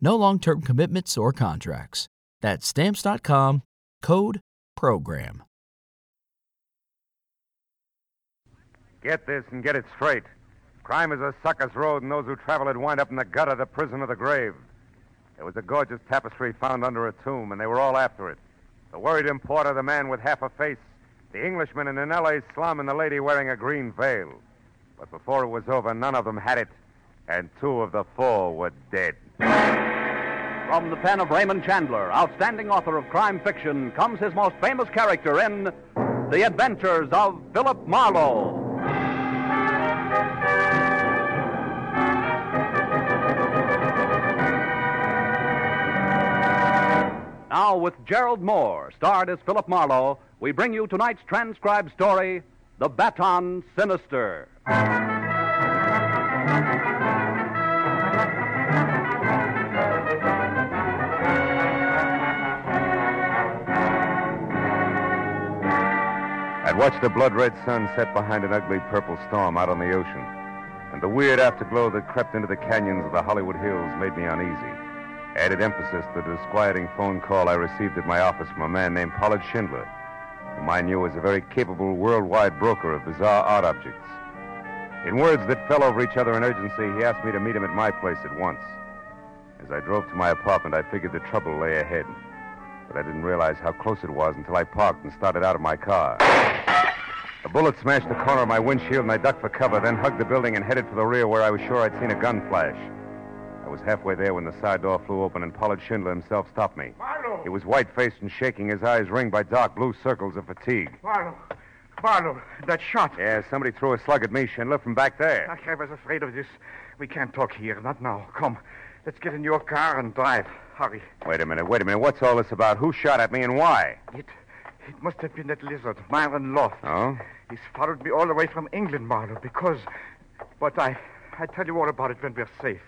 No long term commitments or contracts. That's Stamps.com code PROGRAM. Get this and get it straight. Crime is a sucker's road, and those who travel it wind up in the gutter, the prison, or the grave. There was a gorgeous tapestry found under a tomb, and they were all after it. The worried importer, the man with half a face, the Englishman in an L.A. slum, and the lady wearing a green veil. But before it was over, none of them had it, and two of the four were dead. From the pen of Raymond Chandler, outstanding author of crime fiction, comes his most famous character in The Adventures of Philip Marlowe. Now, with Gerald Mohr, starred as Philip Marlowe, we bring you tonight's transcribed story The Baton Sinister. Watched the blood red sun set behind an ugly purple storm out on the ocean, and the weird afterglow that crept into the canyons of the Hollywood Hills made me uneasy. Added emphasis to the disquieting phone call I received at my office from a man named Pollard Schindler, whom I knew was a very capable worldwide broker of bizarre art objects. In words that fell over each other in urgency, he asked me to meet him at my place at once. As I drove to my apartment, I figured the trouble lay ahead. But I didn't realize how close it was until I parked and started out of my car. A bullet smashed the corner of my windshield and I ducked for cover, then hugged the building and headed for the rear where I was sure I'd seen a gun flash. I was halfway there when the side door flew open and Pollard Schindler himself stopped me. Marlowe! He was white faced and shaking, his eyes ringed by dark blue circles of fatigue. Marlowe! Marlowe, that shot. Yeah, somebody threw a slug at me, Schindler, from back there. I was afraid of this. We can't talk here, not now. Come, let's get in your car and drive. Hurry. Wait a minute, wait a minute. What's all this about? Who shot at me and why? It, it must have been that lizard, Myron Loft. Oh? He's followed me all the way from England, Marlowe, because. But I, I tell you all about it when we're safe.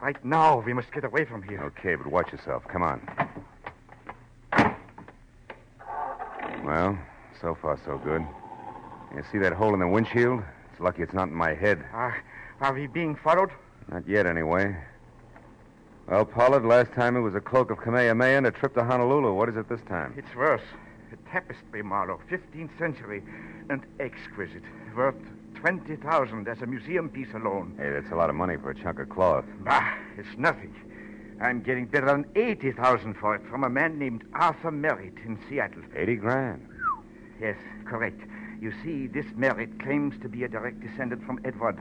Right now, we must get away from here. Okay, but watch yourself. Come on. Well, so far so good. You see that hole in the windshield? It's lucky it's not in my head. Are, are we being followed? Not yet, anyway. Well, Pollard, last time it was a cloak of Kamehameha and a trip to Honolulu. What is it this time? It's worse. A tapestry, Marlowe, 15th century, and exquisite. Worth 20,000 as a museum piece alone. Hey, that's a lot of money for a chunk of cloth. Bah, it's nothing. I'm getting better than 80,000 for it from a man named Arthur Merritt in Seattle. 80 grand. Yes, correct. You see, this Merritt claims to be a direct descendant from Edward,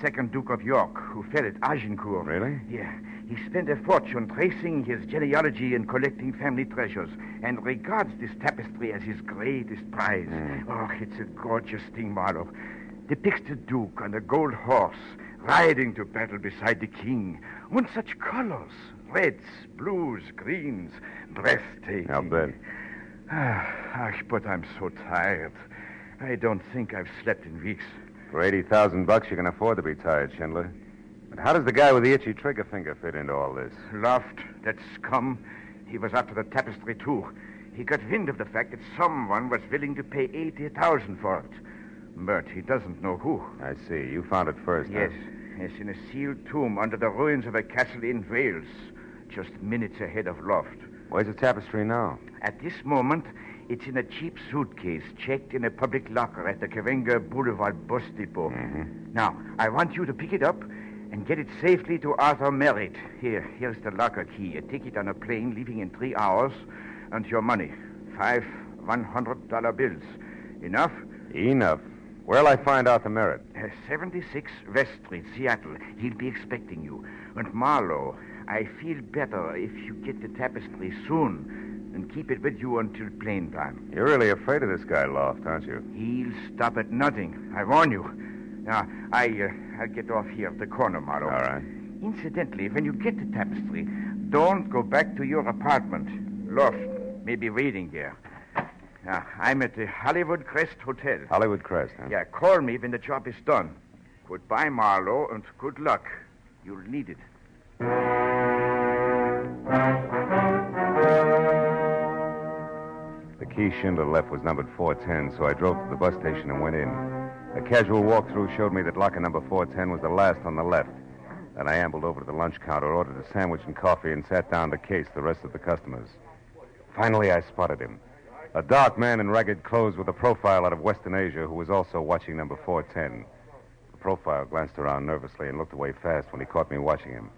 second Duke of York, who fell at Agincourt. Really? Yeah. He spent a fortune tracing his genealogy and collecting family treasures, and regards this tapestry as his greatest prize. Mm. Oh, it's a gorgeous thing, Marlowe. Depicts the Duke on a gold horse, riding to battle beside the king. On such colors reds, blues, greens, breathtaking. I'll bet. Ah, but I'm so tired. I don't think I've slept in weeks. For 80,000 bucks, you can afford to be tired, Schindler. But how does the guy with the itchy trigger finger fit into all this? Loft, that scum, he was after the tapestry, too. He got wind of the fact that someone was willing to pay 80,000 for it. But he doesn't know who. I see. You found it first, huh? Yes, yes, in a sealed tomb under the ruins of a castle in Wales, just minutes ahead of Loft. Where's the tapestry now? At this moment, it's in a cheap suitcase checked in a public locker at the Cahuenga Boulevard bus depot. Mm-hmm. Now, I want you to pick it up and get it safely to Arthur Merritt. Here, here's the locker key. A ticket on a plane leaving in three hours, and your money. Five $100 bills. Enough? Enough. Where'll I find Arthur Merritt? Uh, 76 West Street, Seattle. He'll be expecting you. And Marlowe, I feel better if you get the tapestry soon and keep it with you until plane time. You're really afraid of this guy, Loft, aren't you? He'll stop at nothing. I warn you. Now, I, uh, I'll get off here at the corner, Marlowe. All right. Incidentally, when you get the tapestry, don't go back to your apartment. Loft may be waiting there. Now, I'm at the Hollywood Crest Hotel. Hollywood Crest, huh? Yeah, call me when the job is done. Goodbye, Marlowe, and good luck. You'll need it. The key Schindler left was numbered 410, so I drove to the bus station and went in. A casual walkthrough showed me that locker number 410 was the last on the left. Then I ambled over to the lunch counter, ordered a sandwich and coffee, and sat down to case the rest of the customers. Finally, I spotted him. A dark man in ragged clothes with a profile out of Western Asia who was also watching number 410. The profile glanced around nervously and looked away fast when he caught me watching him.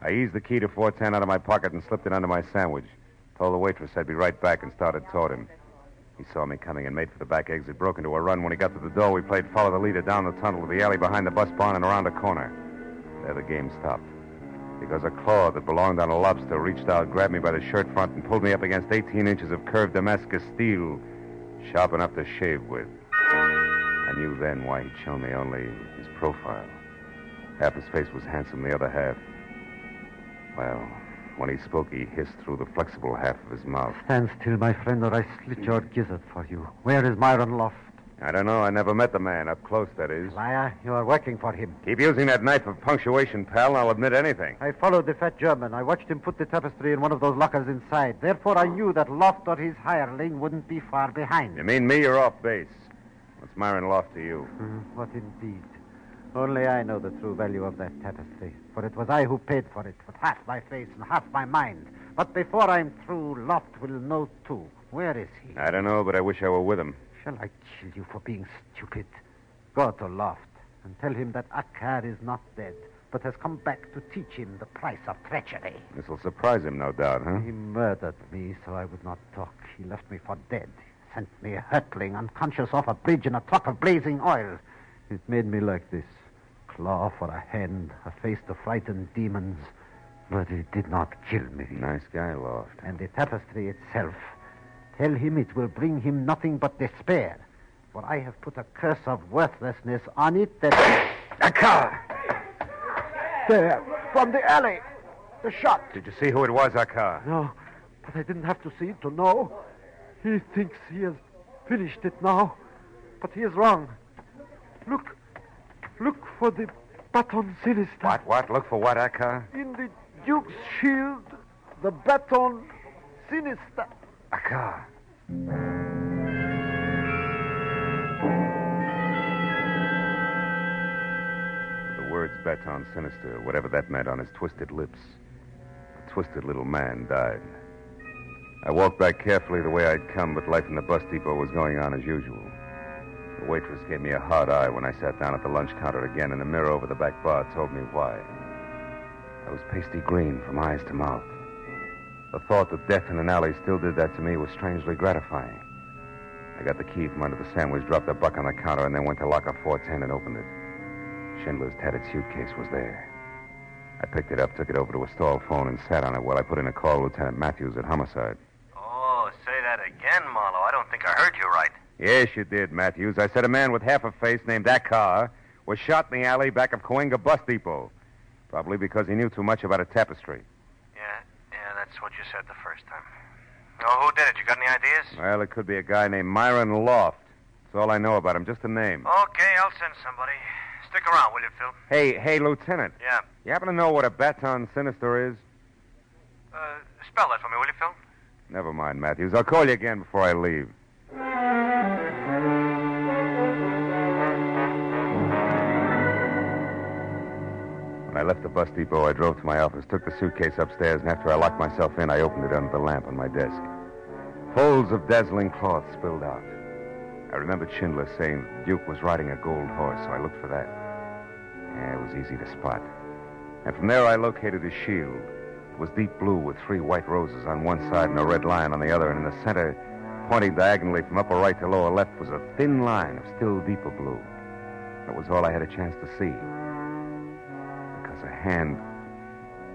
I eased the key to 410 out of my pocket and slipped it under my sandwich. Told the waitress I'd be right back and started toward him. He saw me coming and made for the back exit, broke into a run. When he got to the door, we played follow the leader down the tunnel to the alley behind the bus barn and around a corner. There the game stopped. Because a claw that belonged on a lobster reached out, grabbed me by the shirt front, and pulled me up against 18 inches of curved Damascus steel, sharp enough to shave with. I knew then why he'd shown me only his profile. Half his face was handsome, the other half. Well, when he spoke, he hissed through the flexible half of his mouth. Stand still, my friend, or I slit your gizzard for you. Where is Myron Loft? I don't know. I never met the man. Up close, that is. Liar, you are working for him. Keep using that knife of punctuation, pal, and I'll admit anything. I followed the fat German. I watched him put the tapestry in one of those lockers inside. Therefore, I knew that Loft or his hireling wouldn't be far behind. You mean me? You're off base. What's Myron Loft to you? Hmm, what indeed? Only I know the true value of that tapestry, for it was I who paid for it with half my face and half my mind. But before I'm through, Loft will know too. Where is he? I don't know, but I wish I were with him. Shall I kill you for being stupid? Go to Loft and tell him that Akar is not dead, but has come back to teach him the price of treachery. This'll surprise him, no doubt, huh? He murdered me so I would not talk. He left me for dead. Sent me hurtling, unconscious off a bridge in a truck of blazing oil. It made me like this. Claw for a hand, a face to frighten demons. But it did not kill me. Nice guy, Loft. And the tapestry itself. Tell him it will bring him nothing but despair. For I have put a curse of worthlessness on it that. A car! There, from the alley. The shot. Did you see who it was, Akar? No, but I didn't have to see it to know. He thinks he has finished it now, but he is wrong. Look, look for the baton sinister. What, what? Look for what, Akar? In the Duke's shield, the baton sinister. Akar. The words baton sinister, whatever that meant on his twisted lips. The twisted little man died. I walked back carefully the way I'd come, but life in the bus depot was going on as usual. The waitress gave me a hard eye when I sat down at the lunch counter again, and the mirror over the back bar told me why. I was pasty green from eyes to mouth. The thought that death in an alley still did that to me was strangely gratifying. I got the key from under the sandwich, dropped the buck on the counter, and then went to locker 410 and opened it. Schindler's tattered suitcase was there. I picked it up, took it over to a stall phone, and sat on it while I put in a call Lieutenant Matthews at Homicide. Oh, say that again, Marlowe. I don't think I heard you right. Yes, you did, Matthews. I said a man with half a face named Akar was shot in the alley back of Cahuenga Bus Depot. Probably because he knew too much about a tapestry. Yeah, yeah, that's what you said the first time. Oh, who did it? You got any ideas? Well, it could be a guy named Myron Loft. That's all I know about him, just a name. Okay, I'll send somebody. Stick around, will you, Phil? Hey, hey, Lieutenant. Yeah. You happen to know what a baton sinister is? Uh, spell that for me, will you, Phil? Never mind, Matthews. I'll call you again before I leave. When I left the bus depot, I drove to my office, took the suitcase upstairs, and after I locked myself in, I opened it under the lamp on my desk. Folds of dazzling cloth spilled out. I remembered Schindler saying Duke was riding a gold horse, so I looked for that. Yeah, it was easy to spot. And from there, I located his shield. It was deep blue with three white roses on one side and a red lion on the other, and in the center, pointing diagonally from upper right to lower left was a thin line of still deeper blue. That was all I had a chance to see. Because a hand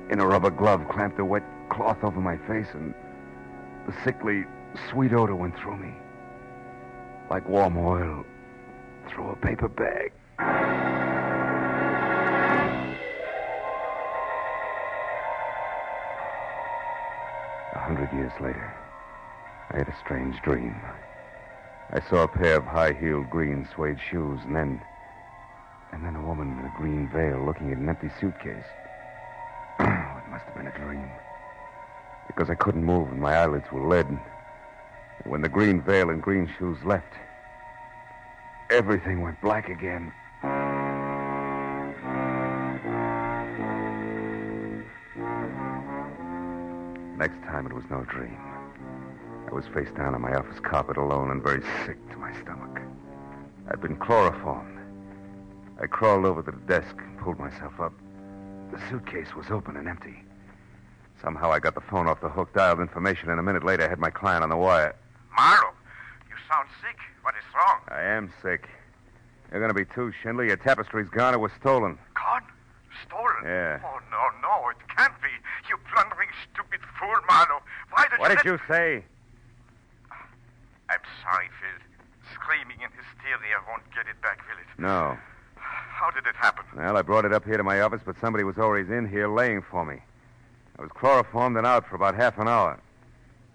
in a rubber glove clamped a wet cloth over my face, and the sickly, sweet odor went through me. Like warm oil through a paper bag. A hundred years later, I had a strange dream. I saw a pair of high-heeled green suede shoes, and then... And then a woman in a green veil looking at an empty suitcase. it must have been a dream. Because I couldn't move and my eyelids were lead. And when the green veil and green shoes left, everything went black again. Next time it was no dream. I was face down on my office carpet alone and very sick to my stomach. I'd been chloroformed. I crawled over to the desk and pulled myself up. The suitcase was open and empty. Somehow I got the phone off the hook, dialed information, and a minute later I had my client on the wire. Marlowe, you sound sick. What is wrong? I am sick. You're going to be too, Schindler. Your tapestry's gone. It was stolen. Gone? Stolen? Yeah. Oh, no, no, it can't be. You blundering, stupid fool, Marlowe. Why did What you did let... you say? I'm sorry, Phil. Screaming in hysteria won't get it back, will it? No. How did it happen? Well, I brought it up here to my office, but somebody was always in here laying for me. I was chloroformed and out for about half an hour.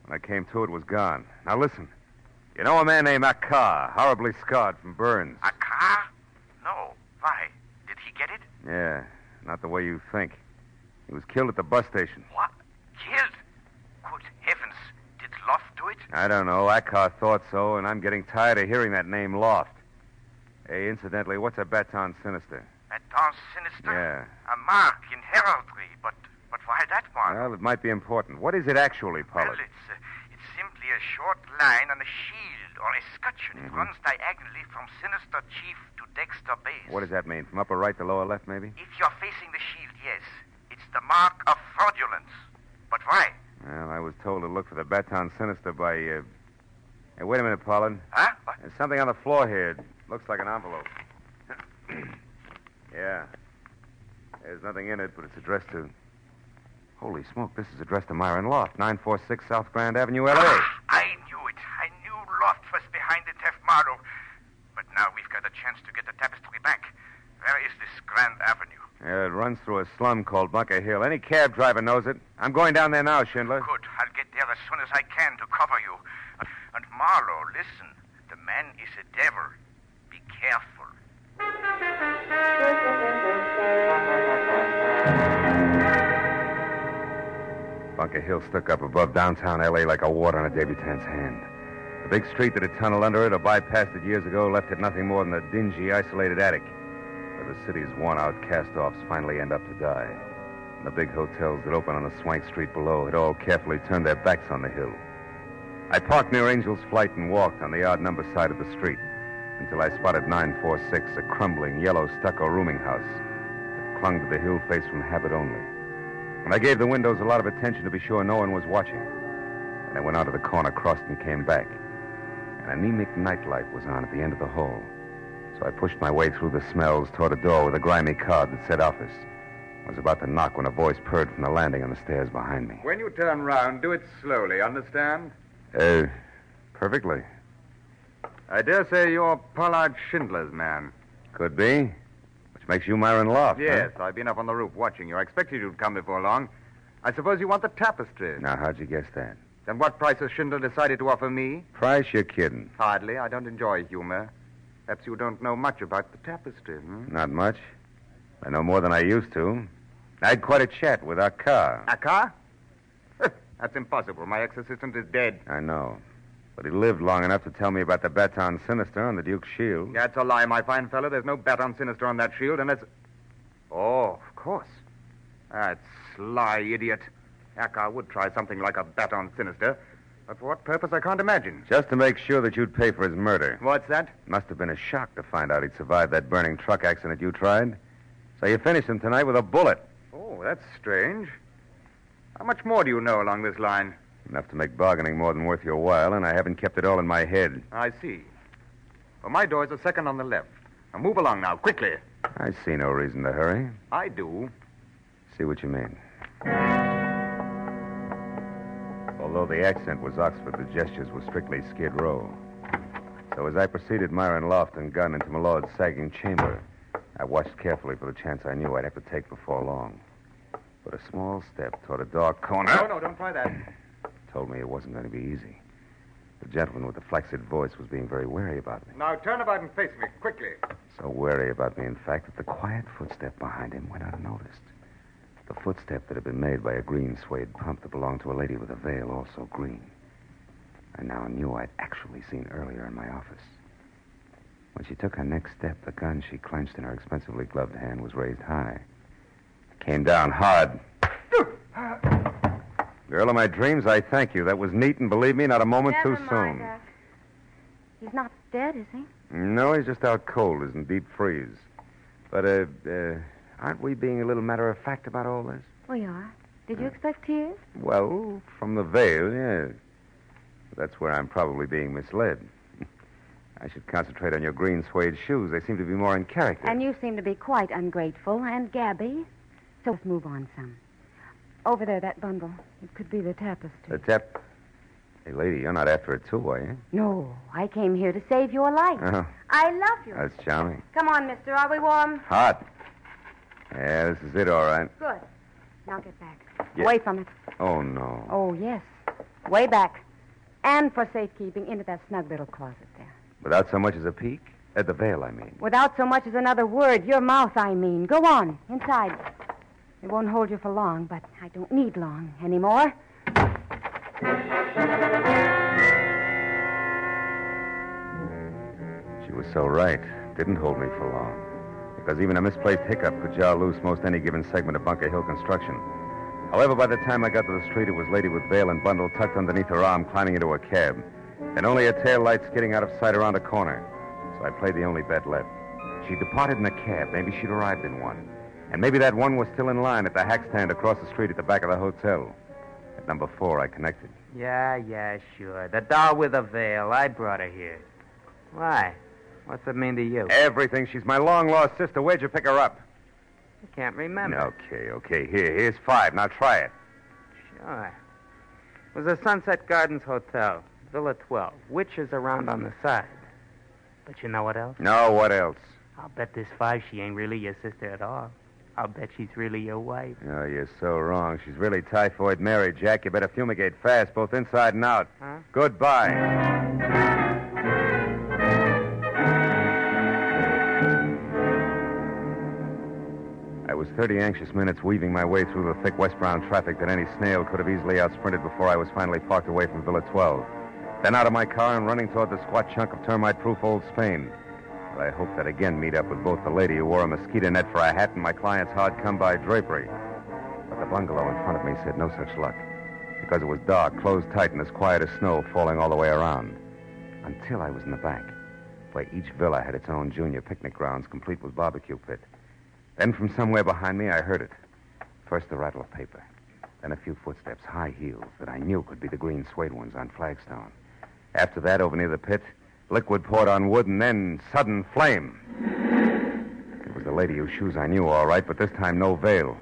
When I came to, it was gone. Now listen. You know a man named Akar, horribly scarred from burns? A car? No. Why? Did he get it? Yeah, not the way you think. He was killed at the bus station. What? Killed? Good heavens. Did Loft do it? I don't know. Akar thought so, and I'm getting tired of hearing that name Loft. Hey, incidentally, what's a baton sinister? Baton Sinister? Yeah. A mark in heraldry, but but why that mark? Well, it might be important. What is it actually, Well, it's, uh, it's simply a short line on a shield or escutcheon. It Mhm. runs diagonally from Sinister Chief to Dexter Base. What does that mean? From upper right to lower left, maybe? If you're facing the shield, yes. It's the mark of fraudulence. But why? Well, I was told to look for the baton sinister by. Uh... Hey, wait a minute, Pollard. Huh? What? There's something on the floor here. It looks like an envelope. yeah. There's nothing in it, but it's addressed to. Holy smoke, this is addressed to Myron Loft, 946 South Grand Avenue, L.A. Ah, I knew it. I knew Loft was behind the theft, Marlowe. But now we've got a chance to get the tapestry back. Where is this Grand Avenue? Yeah, it runs through a slum called Bunker Hill. Any cab driver knows it. I'm going down there now, Schindler. Good. I'll get there as soon as I can to cover you. And Marlowe, listen. The man is a devil. Be careful. Bunker Hill stuck up above downtown L.A. like a wart on a debutante's hand. The big street that had tunneled under it or bypassed it years ago left it nothing more than a dingy, isolated attic where the city's worn-out cast-offs finally end up to die. And the big hotels that open on the swank street below had all carefully turned their backs on the hill. I parked near Angel's Flight and walked on the odd number side of the street until I spotted 946, a crumbling, yellow stucco rooming house that clung to the hill face from habit only. And I gave the windows a lot of attention to be sure no one was watching. And I went out of the corner, crossed, and came back. An anemic nightlight was on at the end of the hall. So I pushed my way through the smells toward a door with a grimy card that said office. I was about to knock when a voice purred from the landing on the stairs behind me. When you turn round, do it slowly, understand? Uh, perfectly. I dare say you're Pollard Schindler's man. Could be. Which makes you Myron Loft, huh? Yes, I've been up on the roof watching you. I expected you'd come before long. I suppose you want the tapestry. Now, how'd you guess that? Then what price has Schindler decided to offer me? Price, you're kidding. Hardly. I don't enjoy humor. Perhaps you don't know much about the tapestry, hmm? Not much. I know more than I used to. I had quite a chat with our car. Akar? That's impossible. My ex-assistant is dead. I know. But he lived long enough to tell me about the baton sinister on the Duke's shield. That's a lie, my fine fellow. There's no baton sinister on that shield, and it's. Oh, of course. That sly idiot. Akar would try something like a baton sinister. But for what purpose, I can't imagine. Just to make sure that you'd pay for his murder. What's that? Must have been a shock to find out he'd survived that burning truck accident you tried. So you finished him tonight with a bullet. Oh, that's strange. How much more do you know along this line? Enough to make bargaining more than worth your while, and I haven't kept it all in my head. I see. Well, my door's the second on the left. Now move along now, quickly. I see no reason to hurry. I do. See what you mean. Although the accent was Oxford, the gestures were strictly Skid Row. So as I preceded Myron loft and gun into Milord's sagging chamber, I watched carefully for the chance I knew I'd have to take before long. But a small step toward a dark corner No, no, don't try that. told me it wasn't going to be easy. The gentleman with the flaccid voice was being very wary about me. Now turn about and face me, quickly. So wary about me, in fact, that the quiet footstep behind him went unnoticed. The footstep that had been made by a green suede pump that belonged to a lady with a veil, also green. I now knew I'd actually seen earlier in my office. When she took her next step, the gun she clenched in her expensively gloved hand was raised high. It came down hard. Girl of my dreams, I thank you. That was neat, and believe me, not a moment Never too soon. that. He's not dead, is he? No, he's just out cold, is in deep freeze. But, uh, uh, aren't we being a little matter of fact about all this? We are. Did you uh, expect tears? Well, from the veil, yes. That's where I'm probably being misled. I should concentrate on your green suede shoes. They seem to be more in character. And you seem to be quite ungrateful and gabby. So let's move on some. Over there, that bundle. It could be the tapestry. The tap. Hey, lady, you're not after it, too, are eh? you? No, I came here to save your life. Oh, I love you. that's charming. Come on, mister. Are we warm? Hot. Yeah, this is it, all right. Good. Now get back. Away from it. Oh, no. Oh, yes. Way back. And for safekeeping, into that snug little closet there. Without so much as a peek? At the veil, I mean. Without so much as another word. Your mouth, I mean. Go on. Inside. It won't hold you for long, but I don't need long anymore. She was so right. Didn't hold me for long. Because even a misplaced hiccup could jar loose most any given segment of Bunker Hill construction. However, by the time I got to the street, it was Lady with veil and bundle tucked underneath her arm, climbing into a cab. And only a tail light skidding out of sight around a corner. So I played the only bet left. She departed in a cab. Maybe she'd arrived in one. And maybe that one was still in line at the hack stand across the street at the back of the hotel. At number four, I connected. Yeah, yeah, sure. The doll with the veil. I brought her here. Why? What's it mean to you? Everything. She's my long lost sister. Where'd you pick her up? I can't remember. Okay, okay. Here, here's five. Now try it. Sure. It was the Sunset Gardens Hotel, Villa 12. Witches around on the side. But you know what else? No, what else? I'll bet this five she ain't really your sister at all. I'll bet she's really your wife. Oh, you're so wrong. She's really typhoid Mary, Jack. You better fumigate fast, both inside and out. Huh? Goodbye. 30 anxious minutes weaving my way through the thick westbound traffic that any snail could have easily outsprinted before I was finally parked away from Villa 12. Then out of my car and running toward the squat chunk of termite-proof old Spain. But I hoped that again meet up with both the lady who wore a mosquito net for a hat and my client's hard come-by drapery. But the bungalow in front of me said no such luck. Because it was dark, closed tight, and as quiet as snow falling all the way around. Until I was in the back, where each villa had its own junior picnic grounds, complete with barbecue pit. Then from somewhere behind me, I heard it. First the rattle of paper. Then a few footsteps, high heels, that I knew could be the green suede ones on flagstone. After that, over near the pit, liquid poured on wood, and then sudden flame. It was the lady whose shoes I knew all right, but this time no veil.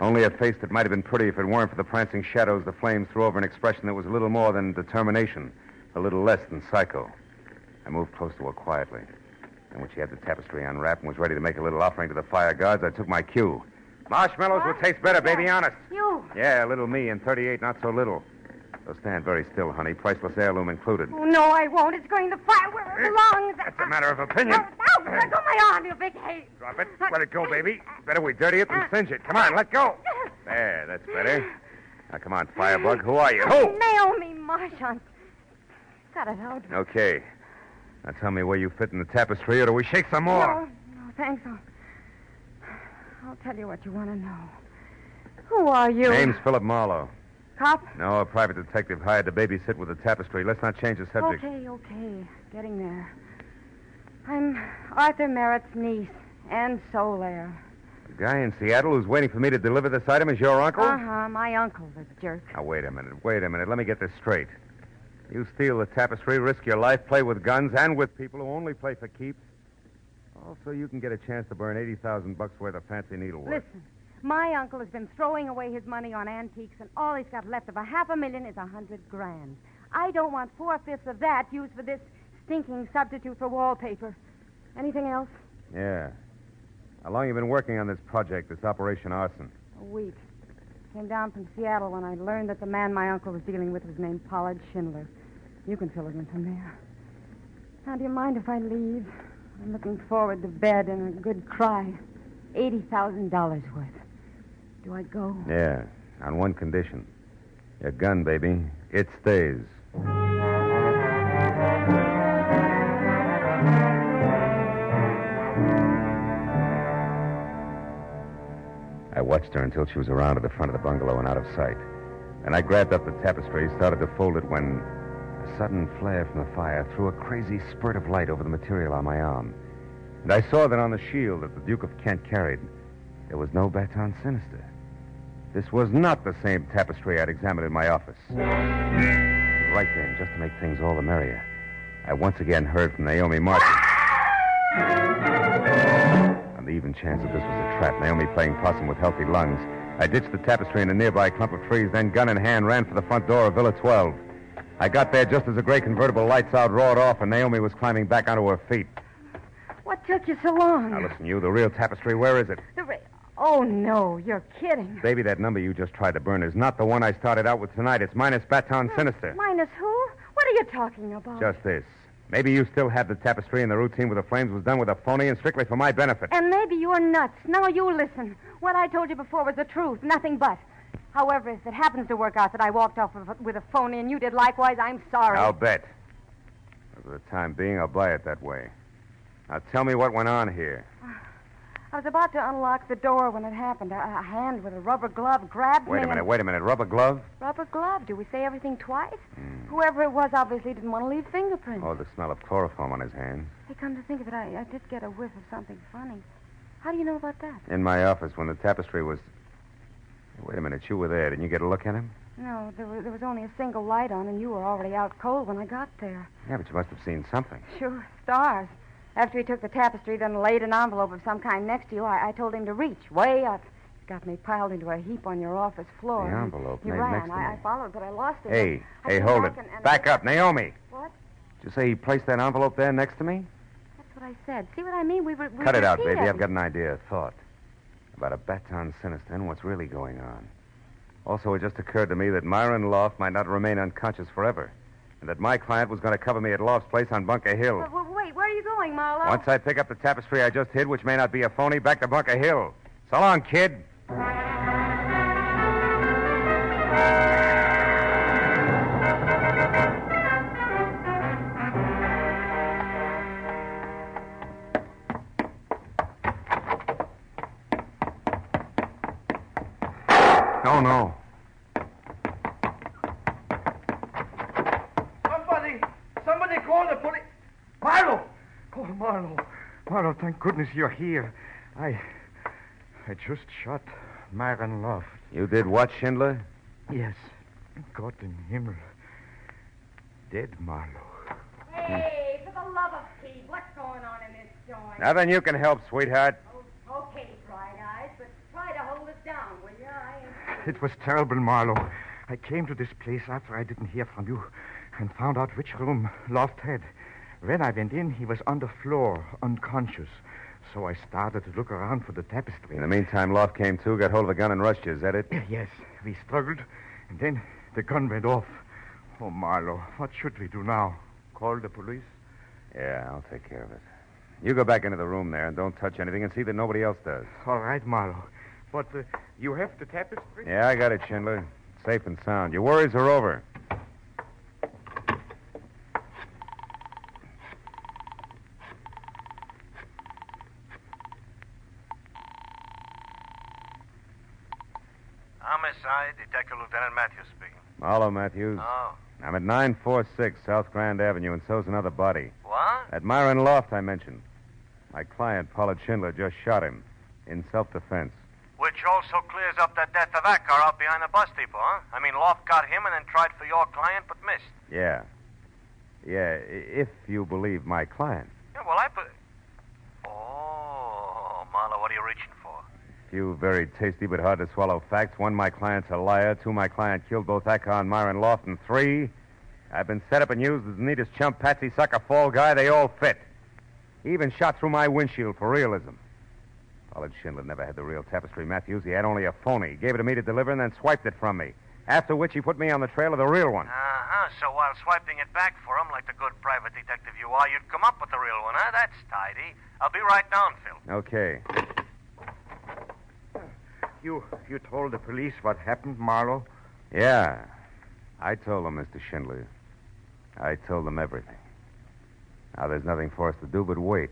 Only a face that might have been pretty if it weren't for the prancing shadows the flames threw over an expression that was a little more than determination, a little less than psycho. I moved close to her quietly. And when she had the tapestry unwrapped and was ready to make a little offering to the fire gods, I took my cue. Marshmallows will taste better, baby, honest. You. Yeah, little me and 38, not so little. So stand very still, honey. Priceless heirloom included. Oh, no, I won't. It's going to fire where it eh, belongs. That's a matter of opinion. Oh, let go my arm, you big hate. Drop it. Let it go, baby. Better we dirty it than uh, singe it. Come on, let go. Uh, there, that's better. Now, come on, Firebug. Who are you? Who? Naomi Marchant. Cut it out. Okay. Now tell me where you fit in the tapestry, or do we shake some more? No, no, thanks. I'll, I'll tell you what you want to know. Who are you? Name's Philip Marlowe. Cop? No, a private detective hired to babysit with the tapestry. Let's not change the subject. Okay, okay. Getting there. I'm Arthur Merritt's niece, Anne Solaire. The guy in Seattle who's waiting for me to deliver this item is your uncle? Uh huh. My uncle, the jerk. Now, wait a minute. Wait a minute. Let me get this straight. You steal the tapestry, risk your life, play with guns, and with people who only play for keeps. Also, you can get a chance to burn 80000 bucks worth of fancy needlework. Listen, my uncle has been throwing away his money on antiques, and all he's got left of a half a million is a hundred grand. I don't want four fifths of that used for this stinking substitute for wallpaper. Anything else? Yeah. How long you been working on this project, this Operation Arson? A week. Came down from Seattle when I learned that the man my uncle was dealing with was named Pollard Schindler. You can fill it in from there. Now, do you mind if I leave? I'm looking forward to bed and a good cry. $80,000 worth. Do I go? Yeah, on one condition. Your gun, baby. It stays. I watched her until she was around to the front of the bungalow and out of sight. And I grabbed up the tapestry, started to fold it when sudden flare from the fire threw a crazy spurt of light over the material on my arm. And I saw that on the shield that the Duke of Kent carried, there was no baton sinister. This was not the same tapestry I'd examined in my office. Right then, just to make things all the merrier, I once again heard from Naomi Martin. On the even chance that this was a trap, Naomi playing possum with healthy lungs, I ditched the tapestry in a nearby clump of trees, then, gun in hand, ran for the front door of Villa 12. I got there just as the gray convertible lights out roared off, and Naomi was climbing back onto her feet. What took you so long? Now, listen, you, the real tapestry, where is it? The ra- Oh, no, you're kidding. Baby, that number you just tried to burn is not the one I started out with tonight. It's minus Baton Sinister. Minus who? What are you talking about? Just this. Maybe you still have the tapestry and the routine with the flames was done with a phony and strictly for my benefit. And maybe you're nuts. Now you listen. What I told you before was the truth, nothing but. However, if it happens to work out that I walked off with- a phony and you did likewise, I'm sorry. I'll bet. For the time being, I'll buy it that way. Now tell me what went on here. I was about to unlock the door when it happened. A, a hand with a rubber glove grabbed Wait me. Wait a minute, and- wait a minute. Rubber glove? Rubber glove? Do we say everything twice? Hmm. Whoever it was obviously didn't want to leave fingerprints. Oh, the smell of chloroform on his hands. Hey, come to think of it, I, I did get a whiff of something funny. How do you know about that? In my office when the tapestry was. Wait a minute, you were there. Didn't you get a look at him? No, there was, there was only a single light on, and you were already out cold when I got there. Yeah, but you must have seen something. Sure, stars. After he took the tapestry, then laid an envelope of some kind next to you, I, I told him to reach way up. Got me piled into a heap on your office floor. The He- envelope He ran. next to I, me. I followed, but I lost it. Hey, I hey, came hold back it. and- and- Back up, Naomi. What? Did you say he placed that envelope there next to me? That's what I said. See what I mean? We were. We Cut it were out, baby. I've got an idea, a thought. About a baton sinister and what's really going on. Also, it just occurred to me that Myron Loft might not remain unconscious forever. And that my client was going to cover me at Loft's place on Bunker Hill. Wait, wait, wait, where are you going, Marlowe? Once I pick up the tapestry I just hid, which may not be a phony, back to Bunker Hill. So long, kid. Oh, no. Somebody, somebody call the police. Marlowe! Oh, Marlowe. Marlowe, thank goodness you're here. I, I just shot Myron Loft. You did what, Schindler? Yes. God in Himmel. Dead Marlowe. Hey, for the love of Pete, what's going on in this joint? Nothing you can help, sweetheart. Okay, Bright Eyes, but try to hold us down, will you? I ain't... It was terrible, Marlowe. I came to this place after I didn't hear from you and found out which room Loft had. When I went in, he was on the floor, unconscious. So I started to look around for the tapestry. In the meantime, Loft came to, got hold of a gun, and rushed you. Is that it? Yes, we struggled, and then the gun went off. Oh, Marlowe, what should we do now? Call the police? Yeah, I'll take care of it. You go back into the room there and don't touch anything and see that nobody else does. All right, Marlowe. But uh, you have the tapestry? Yeah, I got it, Schindler. Safe and sound. Your worries are over. Homicide, Detective Lieutenant Matthews speaking. Marlowe Matthews. Oh. I'm at 946 South Grand Avenue, and so's another body. What? At Myron Loft, I mentioned. My client, Pollard Schindler, just shot him. in self defense. Which also clears up the death of that car out behind the bus depot, huh? I mean, Loft got him and then tried for your client, but missed. Yeah. Yeah, if you believe my client. Yeah, well, I. Be- oh, Marlowe, what are you reaching for? Few very tasty but hard to swallow facts. One, my client's a liar. Two, my client killed both Akar and Myron Loft. And three, I've been set up and used as the neatest chump, patsy, sucker, fall guy. They all fit. He even shot through my windshield for realism. Pollard Schindler never had the real tapestry Matthews. He had only a phony. Gave it to me to deliver and then swiped it from me. After which he put me on the trail of the real one. Uh huh. So while swiping it back for him, like the good private detective you are, you'd come up with the real one, huh? That's tidy. I'll be right down, Phil. Okay. You you told the police what happened, Marlowe? Yeah. I told them, Mr. Schindler. I told them everything. Now there's nothing for us to do but wait.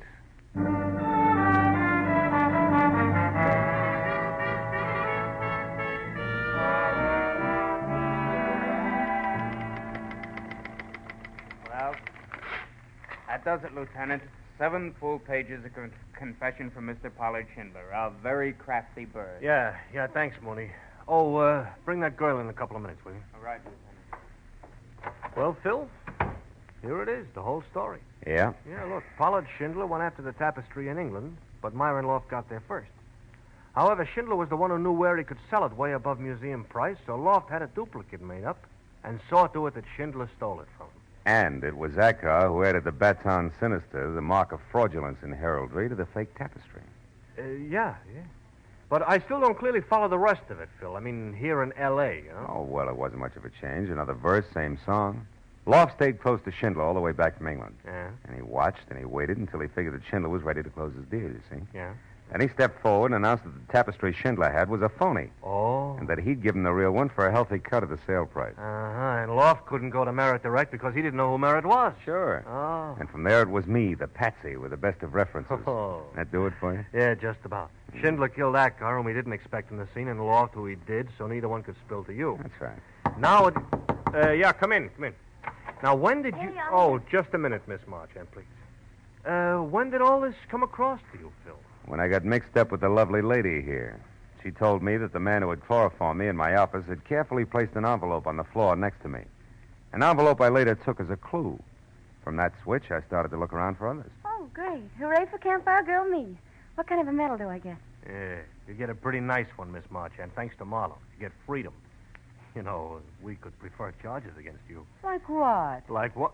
Does it, Lieutenant. Seven full pages of con- confession from Mr. Pollard Schindler, a very crafty bird. Yeah, yeah, thanks, Mooney. Oh, uh, bring that girl in a couple of minutes, will you? All right, Lieutenant. Well, Phil, here it is, the whole story. Yeah? Yeah, look, Pollard Schindler went after the tapestry in England, but Myron Loft got there first. However, Schindler was the one who knew where he could sell it way above museum price, so Loft had a duplicate made up and saw to it that Schindler stole it from him. And it was Akar who added the baton sinister, the mark of fraudulence in heraldry, to the fake tapestry. Uh, yeah, yeah. But I still don't clearly follow the rest of it, Phil. I mean, here in L.A., you know? Oh, well, it wasn't much of a change. Another verse, same song. Loft stayed close to Schindler all the way back from England. Yeah, And he watched and he waited until he figured that Schindler was ready to close his deal, you see. yeah. Then he stepped forward and announced that the tapestry Schindler had was a phony, Oh. and that he'd given the real one for a healthy cut of the sale price. Uh-huh. And Loft couldn't go to Merritt direct because he didn't know who Merritt was. Sure. Oh. And from there it was me, the patsy, with the best of references. Oh. That do it for you? Yeah, just about. Schindler killed that car, and we didn't expect him to see, and Loft who he did, so neither one could spill to you. That's right. Now it. Uh, yeah, come in, come in. Now, when did you. Hey, I'm Oh, just a minute, Miss Marchand, please. Uh, when did all this come across to you, Phil? When I got mixed up with the lovely lady here, she told me that the man who had chloroformed me in my office had carefully placed an envelope on the floor next to me. An envelope I later took as a clue. From that switch, I started to look around for others. Oh, great. Hooray for Campfire Girl me. What kind of a medal do I get? Yeah, you get a pretty nice one, Miss Marchand, thanks to Marlowe. You get freedom. You know, we could prefer charges against you. Like what? Like what?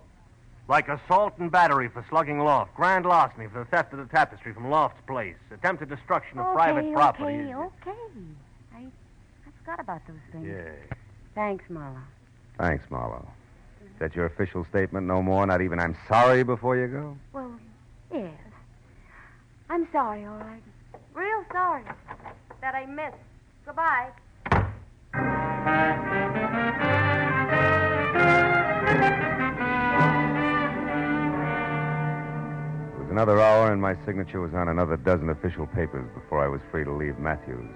Like assault and battery for slugging Loft, grand larceny for the theft of the tapestry from Loft's place, attempted destruction of okay, private property. Okay, okay. I, I forgot about those things. Yeah. Thanks, Marlowe. Thanks, Marlowe. Is that your official statement? No more? Not even I'm sorry before you go? Well, yes. I'm sorry, all right. Real sorry that I missed. Goodbye. Another hour, and my signature was on another dozen official papers before I was free to leave Matthews,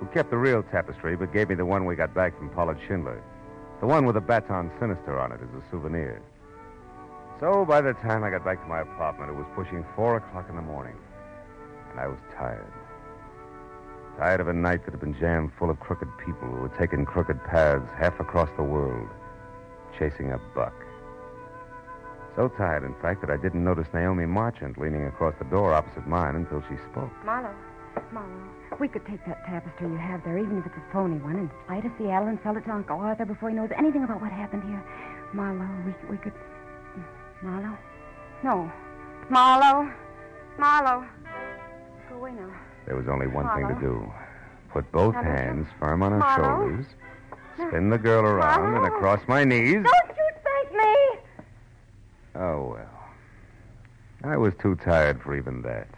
who kept the real tapestry but gave me the one we got back from Pollard Schindler, the one with the baton sinister on it as a souvenir. So by the time I got back to my apartment, it was pushing four o'clock in the morning, and I was tired. Tired of a night that had been jammed full of crooked people who had taken crooked paths half across the world, chasing a buck. So tired, in fact, that I didn't notice Naomi Marchant leaning across the door opposite mine until she spoke. Marlowe. Marlowe. We could take that tapestry you have there, even if it's a phony one, and fly to Seattle and sell it to Uncle Arthur before he knows anything about what happened here. Marlowe, we, we could. Marlowe? No. Marlowe. Marlowe. Go away now. There was only one thing to do. Put both Marlowe. hands firm on her Marlowe. shoulders, spin the girl around and across my knees. Don't you thank me! Oh, well. I was too tired for even that.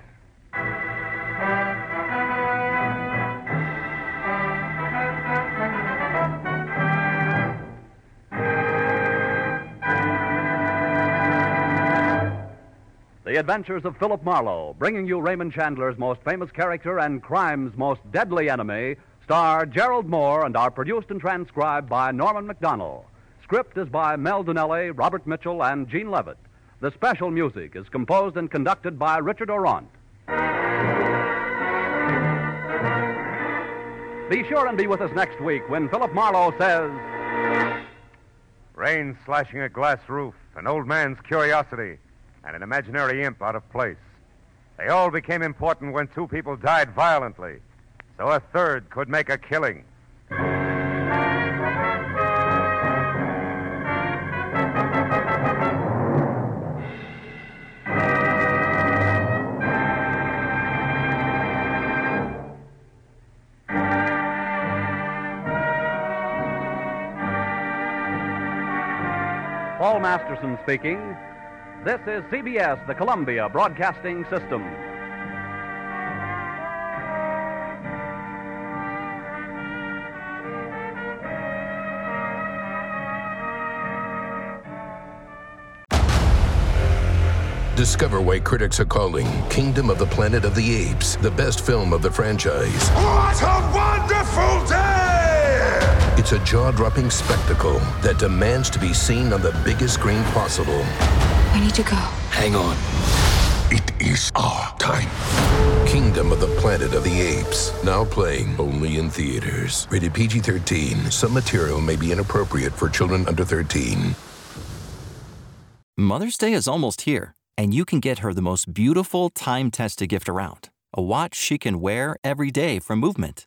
The Adventures of Philip Marlowe, bringing you Raymond Chandler's most famous character and crime's most deadly enemy, star Gerald Mohr and are produced and transcribed by Norman Macdonnell. Script is by Mel Dinelli, Robert Mitchell, and Gene Levitt. The special music is composed and conducted by Richard Aurandt. Be sure and be with us next week when Philip Marlowe says. Rain slashing a glass roof, an old man's curiosity, and an imaginary imp out of place. They all became important when two people died violently, so a third could make a killing. Masterson speaking. This is CBS, the Columbia Broadcasting System. Discover why critics are calling Kingdom of the Planet of the Apes the best film of the franchise. What a wonderful day! It's a jaw dropping spectacle that demands to be seen on the biggest screen possible. We need to go. Hang on. It is our time. Kingdom of the Planet of the Apes. Now playing only in theaters. Rated PG 13. Some material may be inappropriate for children under 13. Mother's Day is almost here, and you can get her the most beautiful time tested gift around a watch she can wear every day from Movement.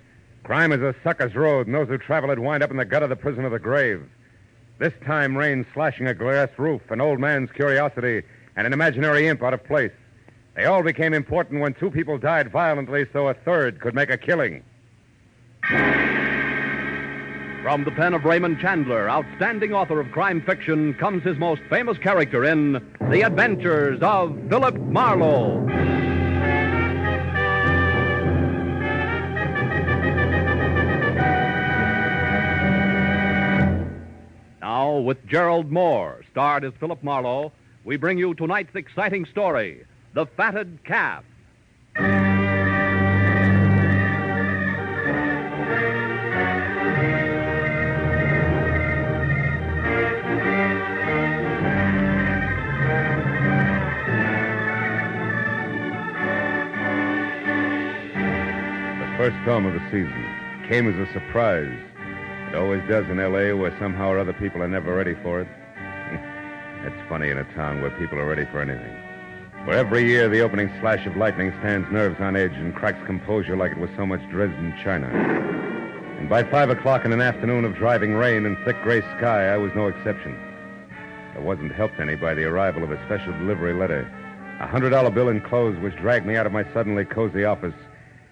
Crime is a sucker's road, and those who travel it wind up in the gut of the prison of the grave. This time, rain slashing a glass roof, an old man's curiosity, and an imaginary imp out of place. They all became important when two people died violently, so a third could make a killing. From the pen of Raymond Chandler, outstanding author of crime fiction, comes his most famous character in The Adventures of Philip Marlowe. Now, with Gerald Mohr, starred as Philip Marlowe, we bring you tonight's exciting story The Fatted Calf. The first film of the season came as a surprise. It always does in L.A., where somehow or other people are never ready for it. it's funny in a town where people are ready for anything. Where every year the opening slash of lightning stands nerves on edge and cracks composure like it was so much Dresden China. And by five o'clock in an afternoon of driving rain and thick gray sky, I was no exception. I wasn't helped any by the arrival of a special delivery letter. A hundred dollar bill enclosed which dragged me out of my suddenly cozy office,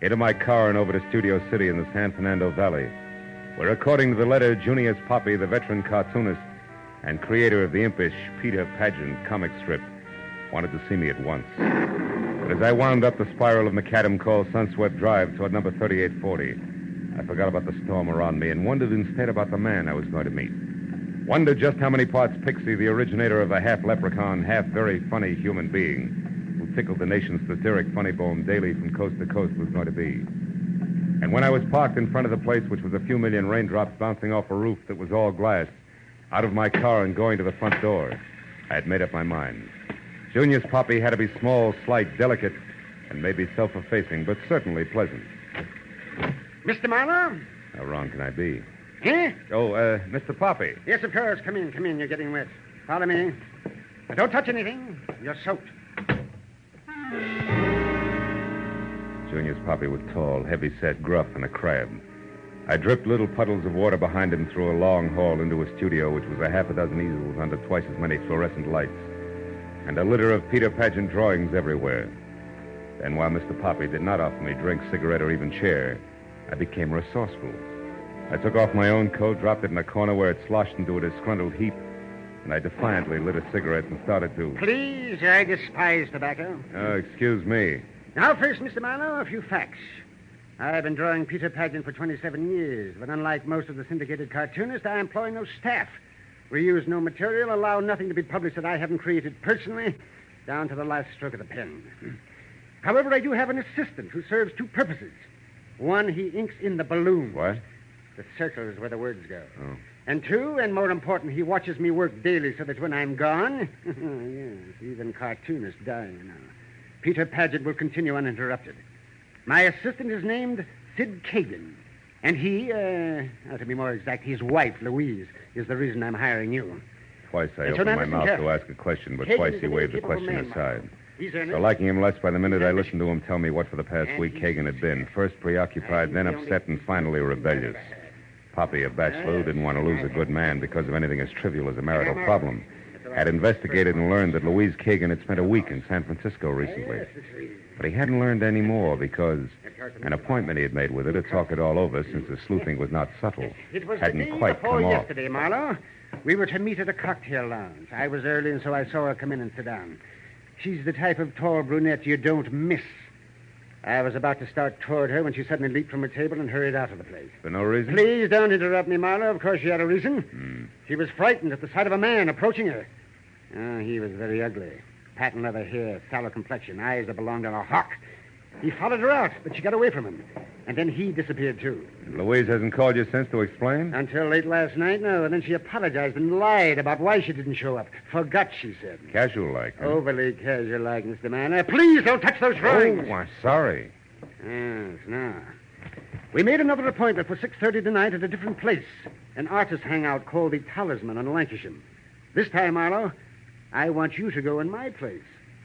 into my car and over to Studio City in the San Fernando Valley, where, according to the letter, Junius Poppy, the veteran cartoonist and creator of the impish Peter Pageant comic strip, wanted to see me at once. But as I wound up the spiral of macadam called Sunswept Drive toward number 3840, I forgot about the storm around me and wondered instead about the man I was going to meet. Wondered just how many parts Pixie, the originator of a half leprechaun, half very funny human being, who tickled the nation's satiric funny bone daily from coast to coast, was going to be. And when I was parked in front of the place, which was a few million raindrops bouncing off a roof that was all glass, out of my car and going to the front door, I had made up my mind. Junius Poppy had to be small, slight, delicate, and maybe self effacing, but certainly pleasant. Mr. Marlowe? How wrong can I be? Eh? Oh, uh, Mr. Poppy. Yes, of course. Come in, come in. You're getting wet. Follow me. Now, don't touch anything. You're soaked. Junius Poppy was tall, heavy set, gruff, and a crab. I dripped little puddles of water behind him through a long hall into a studio, which was a half a dozen easels under twice as many fluorescent lights, and a litter of Peter Pageant drawings everywhere. Then, while Mr. Poppy did not offer me drink, cigarette, or even chair, I became resourceful. I took off my own coat, dropped it in a corner where it sloshed into a disgruntled heap, and I defiantly lit a cigarette and started to. Please, I despise tobacco. Oh, excuse me. Now, first, Mr. Marlowe, a few facts. I've been drawing Peter Pageant for 27 years, but unlike most of the syndicated cartoonists, I employ no staff. Reuse no material, allow nothing to be published that I haven't created personally, down to the last stroke of the pen. However, I do have an assistant who serves two purposes. One, he inks in the balloon. What? The circle is where the words go. Oh. And two, and more important, he watches me work daily so that when I'm gone, yes, even cartoonists die, you know. Peter Pageant will continue uninterrupted. My assistant is named Sid Kagan. And he, uh, to be more exact, his wife, Louise, is the reason I'm hiring you. Twice I opened my mouth to ask a question, but Kagan twice he waved the question man, aside. He's earnest. So, liking him less by the minute, I listened to him tell me what for the past week Kagan had been. First preoccupied, then upset, and finally rebellious. Poppy, a bachelor who didn't want to lose a good man because of anything as trivial as a marital problem, had investigated and learned that Louise Kagan had spent a week in San Francisco recently. But he hadn't learned any more because an appointment he had made with her to talk it all over, since the sleuthing was not subtle, It was the hadn't quite come off. yesterday, Marlowe. We were to meet at a cocktail lounge. I was early, and so I saw her come in and sit down. She's the type of tall brunette you don't miss. I was about to start toward her when she suddenly leaped from her table and hurried out of the place. For no reason? Please don't interrupt me, Marlowe. Of course, she had a reason. Hmm. She was frightened at the sight of a man approaching her. Oh, he was very ugly. Patent leather hair, sallow complexion, eyes that belonged on a hawk. He followed her out, but she got away from him. And then he disappeared, too. Louise hasn't called you since to explain? Until late last night, no. And then she apologized and lied about why she didn't show up. Forgot, she said. Casual like. huh? Overly casual like, Mr. Manor. Uh, please don't touch those drawings. Oh, I'm sorry. Yes, now. We made another appointment for 6.30 tonight at a different place. An artist hangout called the Talisman on Lankershim. This time, Marlowe, I want you to go in my place.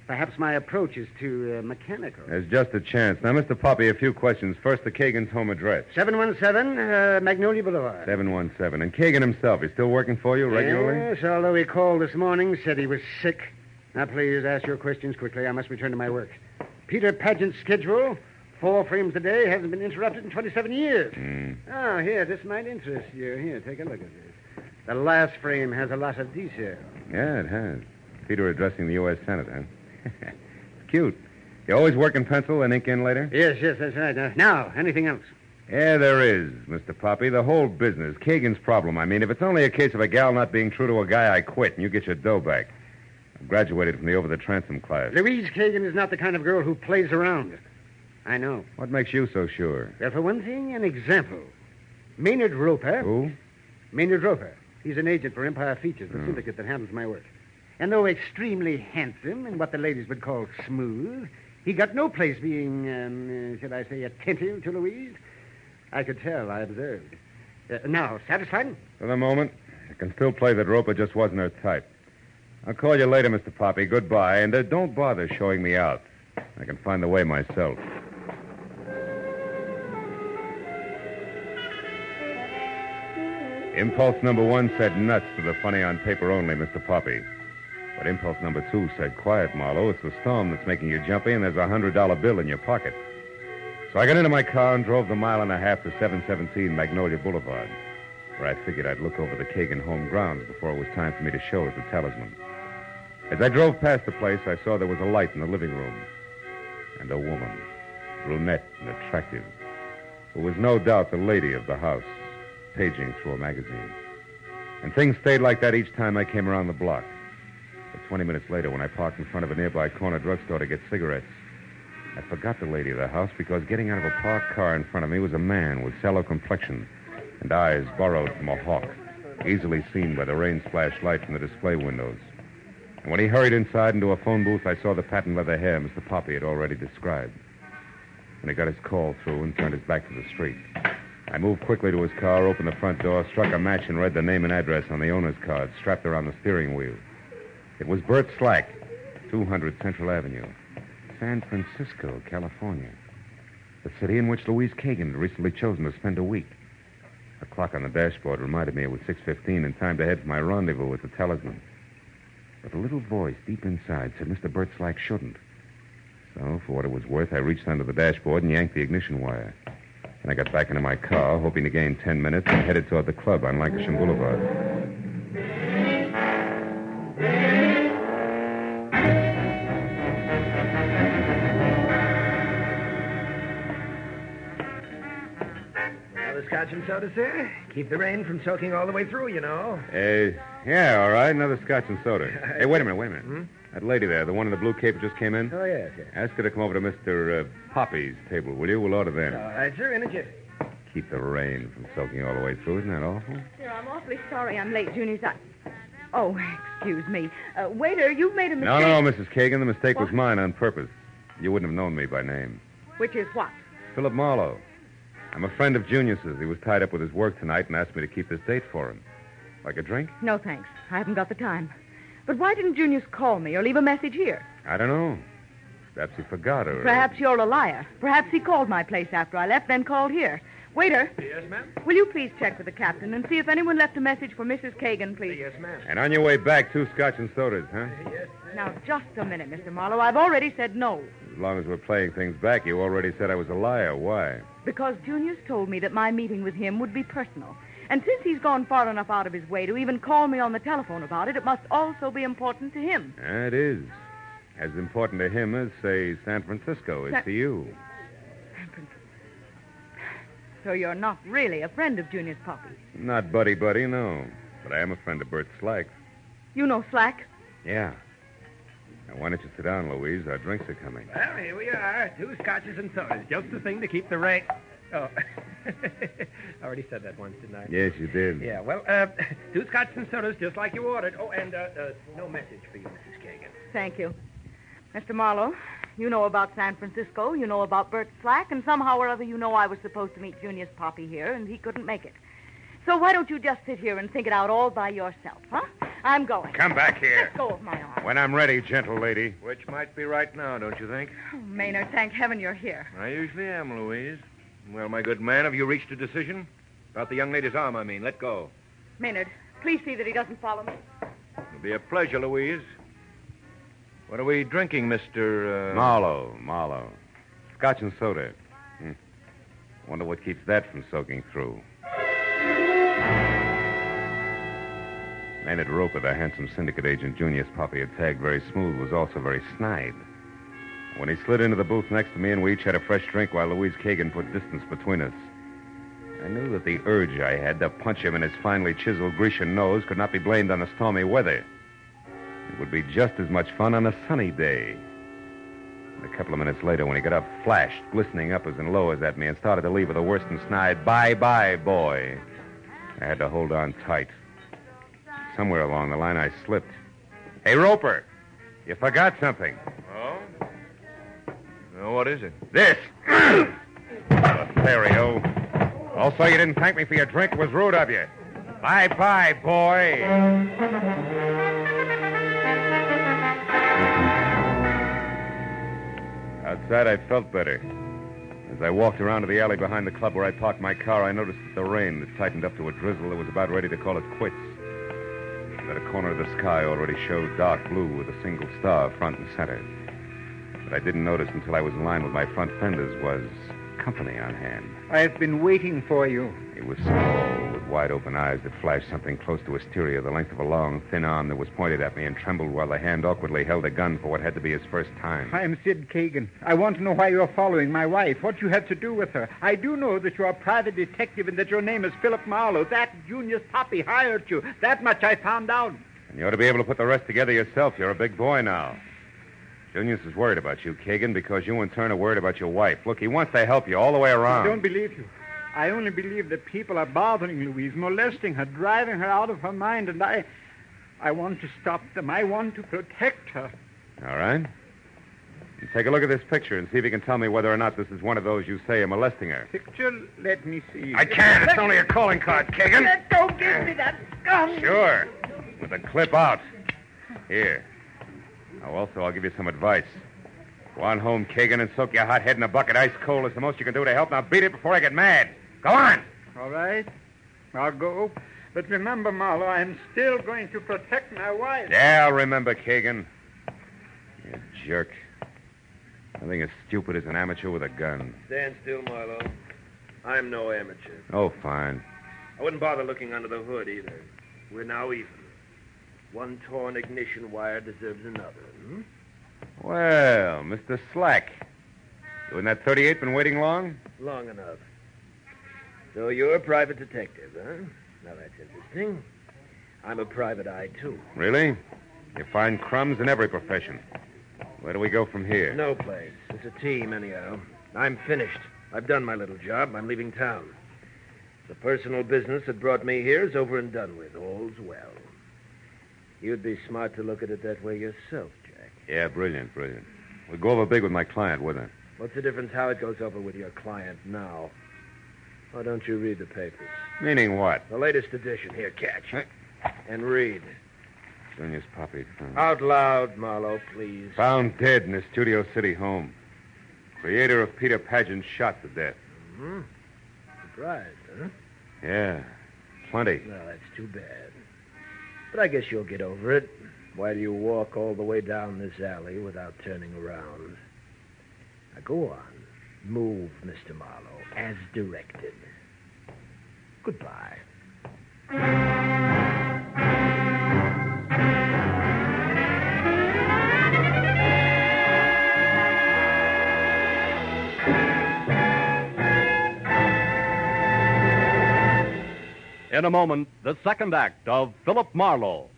Perhaps my approach is too uh, mechanical. There's just a chance. Now, Mr. Poppy, a few questions. First, the Kagan's home address. 717 uh, Magnolia Boulevard. 717. And Kagan himself, he's still working for you regularly? Yes, although he called this morning, said he was sick. Now, please ask your questions quickly. I must return to my work. Peter Pageant's schedule, four frames a day, hasn't been interrupted in 27 years. Hmm. Oh, here, this might interest you. Here, take a look at this. The last frame has a lot of detail. Yeah, it has. Peter addressing the U.S. Senate, huh? it's cute. You always work in pencil and ink in later? Yes, yes, that's right. Uh, now, anything else? Yeah, there is, Mr. Poppy. The whole business. Kagan's problem. I mean, if it's only a case of a gal not being true to a guy, I quit and you get your dough back. I graduated from the over the transom class. Louise Kagan is not the kind of girl who plays around. I know. What makes you so sure? Well, for one thing, an example. Maynard Roper. Who? Maynard Roper. He's an agent for Empire Features, the Hmm. syndicate that handles my work. And though extremely handsome and what the ladies would call smooth, he got no place being, um, uh, should I say, attentive to Louise. I could tell, I observed. Uh, now, satisfied? For the moment, I can still play that Roper just wasn't her type. I'll call you later, Mr. Poppy. Goodbye. And uh, don't bother showing me out. I can find the way myself. Impulse number one said nuts to the funny on paper only, Mr. Poppy. But impulse number two said, quiet, Marlowe. It's the storm that's making you jumpy, and there's a $100 bill in your pocket. So I got into my car and drove the mile and a half to 717 Magnolia Boulevard, where I figured I'd look over the Kagan home grounds before it was time for me to show it the talisman. As I drove past the place, I saw there was a light in the living room. And a woman, brunette and attractive, who was no doubt the lady of the house, paging through a magazine. And things stayed like that each time I came around the block. But 20 minutes later, when I parked in front of a nearby corner drugstore to get cigarettes, I forgot the lady of the house because getting out of a parked car in front of me was a man with sallow complexion and eyes borrowed from a hawk, easily seen by the rain splashed light from the display windows. And when he hurried inside into a phone booth, I saw the patent leather hair Mr. Poppy had already described. When he got his call through and turned his back to the street. I moved quickly to his car, opened the front door, struck a match, and read the name and address on the owner's card strapped around the steering wheel. It was Bert Slack, 200 Central Avenue, San Francisco, California. The city in which Louise Kagan had recently chosen to spend a week. The clock on the dashboard reminded me it was 6.15 and time to head for my rendezvous with the talisman. But a little voice deep inside said Mr. Bert Slack shouldn't. So, for what it was worth, I reached under the dashboard and yanked the ignition wire. Then I got back into my car, hoping to gain 10 minutes, and headed toward the club on Lankershim Boulevard. Another scotch and soda, sir? Keep the rain from soaking all the way through, you know. Uh, yeah, all right. Another scotch and soda. hey, wait a minute, wait a minute. Hmm? That lady there, the one in the blue cape just came in, Oh, yes, yes. ask her to come over to Mr. Uh, Poppy's table, will you? We'll order then. All right, sir, in a jiffy. Keep the rain from soaking all the way through. Isn't that awful? Sir, I'm awfully sorry I'm late, Junius. I... Oh, excuse me. Uh, waiter, you've made a mistake. No, no, Mrs. Kagan. The mistake was mine on purpose. You wouldn't have known me by name. Which is what? Philip Marlowe. I'm a friend of Junius's. He was tied up with his work tonight and asked me to keep this date for him. Like a drink? No, thanks. I haven't got the time. But why didn't Junius call me or leave a message here? I don't know. Perhaps he forgot or. Perhaps you're a liar. Perhaps he called my place after I left, then called here. Waiter, Yes, ma'am? will you please check with the captain and see if anyone left a message for Mrs. Kagan, please? Yes, ma'am. And on your way back, two scotch and sodas, huh? Yes. Now, just a minute, Mr. Marlowe. I've already said no. As long as we're playing things back, you already said I was a liar. Why? Because Junius told me that my meeting with him would be personal. And since he's gone far enough out of his way to even call me on the telephone about it, it must also be important to him. It is. As important to him as, say, San Francisco is Sa- to you. So you're not really a friend of Junius Poppy. Not buddy buddy, no. But I am a friend of Bert Slack. You know Slack? Yeah. Now, why don't you sit down, Louise? Our drinks are coming. Well, here we are. Two scotches and sodas. Just the thing to keep the rain. Oh. I already said that once, didn't I? Yes, you did. Yeah, well, uh, two scotches and sodas just like you ordered. Oh, and uh, uh, no message for you, Mrs. Kagan. Thank you. Mr. Marlowe, you know about San Francisco, you know about Bert Slack, and somehow or other you know I was supposed to meet Junius Poppy here, and he couldn't make it. So why don't you just sit here and think it out all by yourself, huh? I'm going. Come back here. Let go of my arm. When I'm ready, gentle lady. Which might be right now, don't you think? Oh, Maynard, thank heaven you're here. I usually am, Louise. Well, my good man, have you reached a decision? About the young lady's arm, I mean. Let go. Maynard, please see that he doesn't follow me. It'll be a pleasure, Louise. What are we drinking, Mr. Uh... Marlowe, Marlowe. Scotch and soda. Hmm. Wonder what keeps that from soaking through. Maynard Roper, the handsome syndicate agent Junius Poppy had tagged very smooth, was also very snide. When he slid into the booth next to me and we each had a fresh drink while Louise Kagan put distance between us, I knew that the urge I had to punch him in his finely chiseled Grecian nose could not be blamed on the stormy weather. It would be just as much fun on a sunny day. And a couple of minutes later, when he got up, flashed, glistening uppers and lowers at me, and started to leave with a worse than snide, bye bye, boy. I had to hold on tight. Somewhere along the line, I slipped. Hey, Roper, you forgot something. Oh? Well, what is it? This. Lothario. Also, you didn't thank me for your drink. It was rude of you. Bye bye, boy. Outside, I felt better. As I walked around to the alley behind the club where I parked my car, I noticed that the rain had tightened up to a drizzle that was about ready to call it quits. That a corner of the sky already showed dark blue with a single star front and center. What I didn't notice until I was in line with my front fenders was company on hand. I've been waiting for you. It was small, wide open eyes that flashed something close to hysteria, the length of a long, thin arm that was pointed at me and trembled while the hand awkwardly held a gun for what had to be his first time. I'm Sid Kagan. I want to know why you're following my wife, what you have to do with her. I do know that you're a private detective and that your name is Philip Marlowe. That Junius Poppy hired you. That much I found out. And you ought to be able to put the rest together yourself. You're a big boy now. Junius is worried about you, Kagan, because you in turn are worried about your wife. Look, he wants to help you all the way around. I don't believe you. I only believe that people are bothering Louise, molesting her, driving her out of her mind, and I. I want to stop them. I want to protect her. All right. Take a look at this picture and see if you can tell me whether or not this is one of those you say are molesting her. Picture, let me see. I can't. It's only a calling card, Kagan. Let go. Give me that gun. Sure. With the clip out. Here. Now, also, I'll give you some advice. Go on home, Kagan, and soak your hot head in a bucket ice cold. It's the most you can do to help. Now, beat it before I get mad. Go on. All right. I'll go. But remember, Marlowe, I'm still going to protect my wife. Yeah, I'll remember, Kagan. You jerk. Nothing as stupid as an amateur with a gun. Stand still, Marlowe. I'm no amateur. Oh, fine. I wouldn't bother looking under the hood either. We're now even. One torn ignition wire deserves another. Hmm? Well, Mr. Slack. You in that 38 been waiting long? Long enough. So you're a private detective, huh? Now that's interesting. I'm a private eye, too. Really? You find crumbs in every profession. Where do we go from here? No place. It's a team, anyhow. I'm finished. I've done my little job. I'm leaving town. The personal business that brought me here is over and done with. All's well. You'd be smart to look at it that way yourself, Jack. Yeah, brilliant, brilliant. We'll go over big with my client, wouldn't it? What's the difference how it goes over with your client now? Why don't you read the papers? Meaning what? The latest edition. Here, catch. And read. Junius Poppy. found- Out loud, Marlowe, please. Found dead in his Studio City home. Creator of Peter Pageant shot to death. Mm-hmm. Surprised, huh? Yeah, plenty. Well, that's too bad. But I guess you'll get over it while you walk all the way down this alley without turning around. Now go on. Move, Mr. Marlowe, as directed. Goodbye. In a moment, the second act of Philip Marlowe.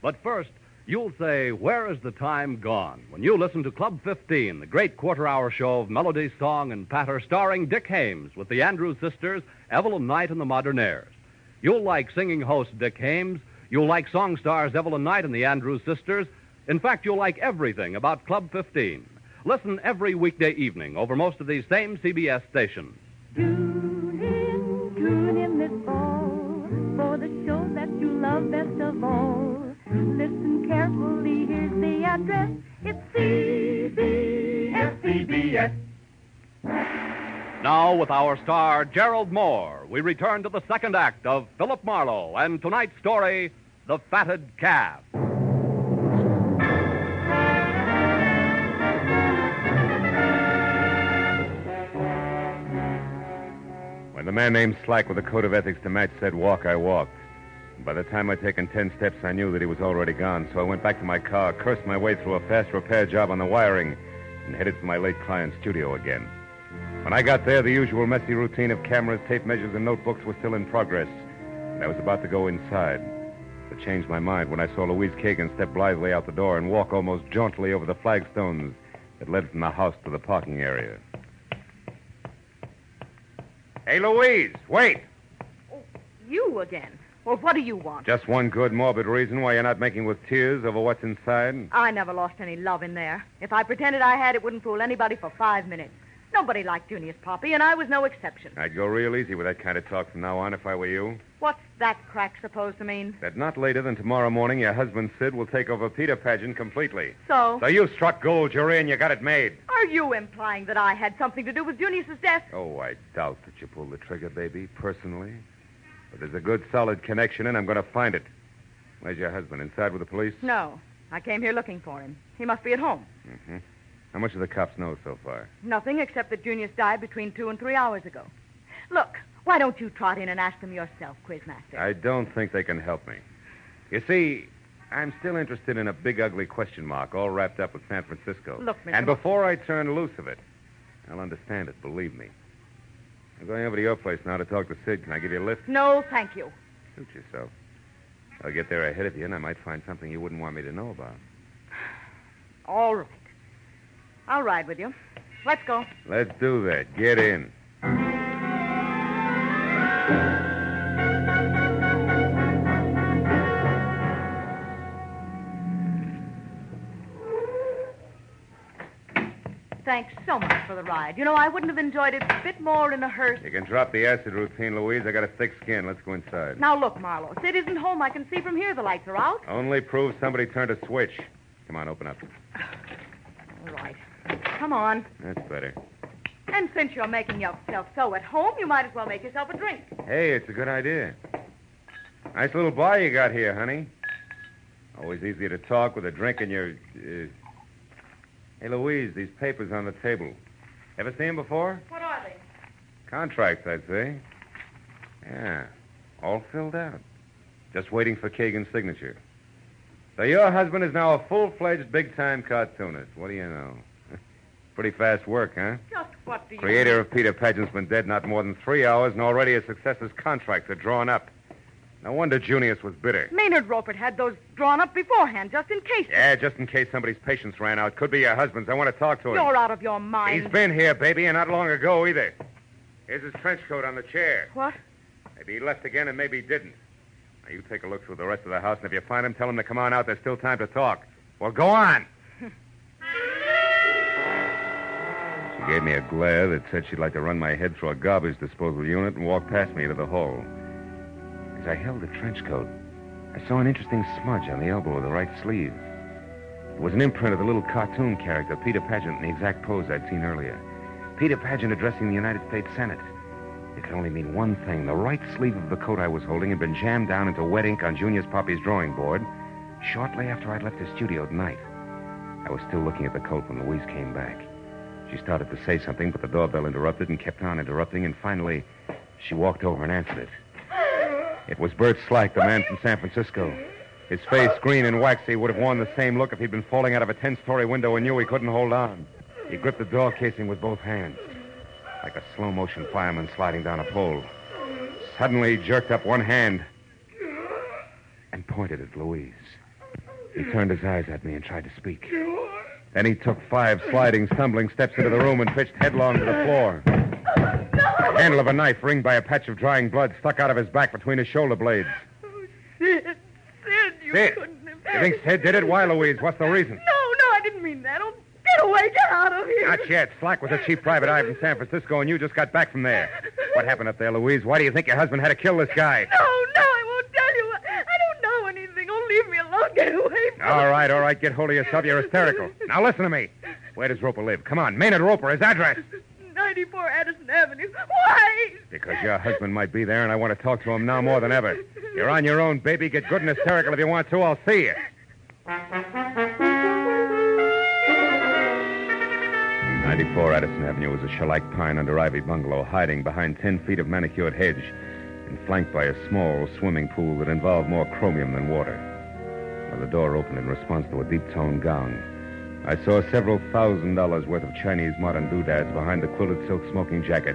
But first, you'll say, Where is the time gone? When you listen to Club 15, the great quarter hour show of melody, song, and patter starring Dick Haymes with the Andrews sisters, Evelyn Knight, and the Modernaires. You'll like singing host Dick Haymes. You'll like song stars Evelyn Knight and the Andrews sisters. In fact, you'll like everything about Club 15. Listen every weekday evening over most of these same CBS stations. Tune in this fall for the show that you love best of all. Listen carefully, here's the address. It's CBS. CBS. Now, with our star Gerald Mohr, we return to the second act of Philip Marlowe and tonight's story, The Fatted Calf. When the man named Slack with a code of ethics to match said walk, I walked. By the time I'd taken ten steps, I knew that he was already gone, so I went back to my car, cursed my way through a fast repair job on the wiring, and headed for my late client's studio again. When I got there, the usual messy routine of cameras, tape measures, and notebooks was still in progress, and I was about to go inside. But changed my mind when I saw Louise Kagan step blithely out the door and walk almost jauntily over the flagstones that led from the house to the parking area. Hey, Louise, wait! Oh, you again. Well, what do you want? Just one good, morbid reason why you're not making with tears over what's inside. I never lost any love in there. If I pretended I had, it wouldn't fool anybody for five minutes. Nobody liked Junius Poppy, and I was no exception. I'd go real easy with that kind of talk from now on if I were you. What's that crack supposed to mean? That not later than tomorrow morning, your husband Sid will take over Peter Pageant completely. So? So you struck gold, you're in, you got it made. Are you implying that I had something to do with Junius's death? Oh, I doubt that you pulled the trigger, baby, personally. But there's a good, solid connection, and I'm going to find it. Where's your husband? Inside with the police? No. I came here looking for him. He must be at home. Mm-hmm. How much do the cops know so far? Nothing except that Junius died between two and three hours ago. Look, why don't you trot in and ask them yourself, Quizmaster? I don't think they can help me. You see, I'm still interested in a big, ugly question mark all wrapped up with San Francisco. Look, Mr. And before I turn loose of it, I'll understand it, believe me. I'm going over to your place now to talk to Sid. Can I give you a lift? No, thank you. Suit yourself. I'll get there ahead of you, and I might find something you wouldn't want me to know about. All right. I'll ride with you. Let's go. Let's do that. Get in. Thanks so much for the ride. You know, I wouldn't have enjoyed it a bit more in a hearse. You can drop the acid routine, Louise. I got a thick skin. Let's go inside. Now, look, Marlowe. Sid isn't home. I can see from here the lights are out. Only proves somebody turned a switch. Come on, open up. All right. Come on. That's better. And since you're making yourself so at home, you might as well make yourself a drink. Hey, it's a good idea. Nice little bar you got here, honey. Always easier to talk with a drink in your. Uh... Hey, Louise, these papers on the table. Ever seen them before? What are they? Contracts, I'd say. Yeah, all filled out. Just waiting for Kagan's signature. So your husband is now a full-fledged big-time cartoonist. What do you know? Pretty fast work, huh? Just what do you Creator of Peter Pageant's been dead not more than three hours, and already his successor's contracts are drawn up. No wonder Junius was bitter. Maynard Roper had those drawn up beforehand, just in case. Yeah, just in case somebody's patience ran out. Could be your husband's. I want to talk to him. You're out of your mind. He's been here, baby, and not long ago either. Here's his trench coat on the chair. What? Maybe he left again and maybe he didn't. Now, you take a look through the rest of the house, and if you find him, tell him to come on out. There's still time to talk. Well, go on. she gave me a glare that said she'd like to run my head through a garbage disposal unit and walk past me into the hall. As I held the trench coat, I saw an interesting smudge on the elbow of the right sleeve. It was an imprint of the little cartoon character, Peter Pageant, in the exact pose I'd seen earlier. Peter Pageant addressing the United States Senate. It could only mean one thing. The right sleeve of the coat I was holding had been jammed down into wet ink on Junius Poppy's drawing board shortly after I'd left the studio at night. I was still looking at the coat when Louise came back. She started to say something, but the doorbell interrupted and kept on interrupting, and finally, she walked over and answered it. It was Bert Slack, the man from San Francisco. His face, green and waxy, would have worn the same look if he'd been falling out of a 10 story window and knew he couldn't hold on. He gripped the door casing with both hands, like a slow motion fireman sliding down a pole. Suddenly, he jerked up one hand and pointed at Louise. He turned his eyes at me and tried to speak. Then he took five sliding, stumbling steps into the room and pitched headlong to the floor. The handle of a knife, ringed by a patch of drying blood, stuck out of his back between his shoulder blades. Oh, Sid, Sid, you Sid, couldn't have... You think Sid did it? Why, Louise? What's the reason? No, no, I didn't mean that. Oh, get away, get out of here. Not yet. Slack was a chief private eye from San Francisco, and you just got back from there. What happened up there, Louise? Why do you think your husband had to kill this guy? No, no, I won't tell you. I don't know anything. Oh, leave me alone. Get away from All right, all right. Get hold of yourself. You're hysterical. Now listen to me. Where does Roper live? Come on, Maynard Roper. His address. 94 Addison Avenue. Why? Because your husband might be there, and I want to talk to him now more than ever. You're on your own, baby. Get good and hysterical if you want to. I'll see you. 94 Addison Avenue was a shellac pine under ivy bungalow hiding behind 10 feet of manicured hedge and flanked by a small swimming pool that involved more chromium than water. When the door opened in response to a deep toned gong, I saw several thousand dollars worth of Chinese modern doodads behind the quilted silk smoking jacket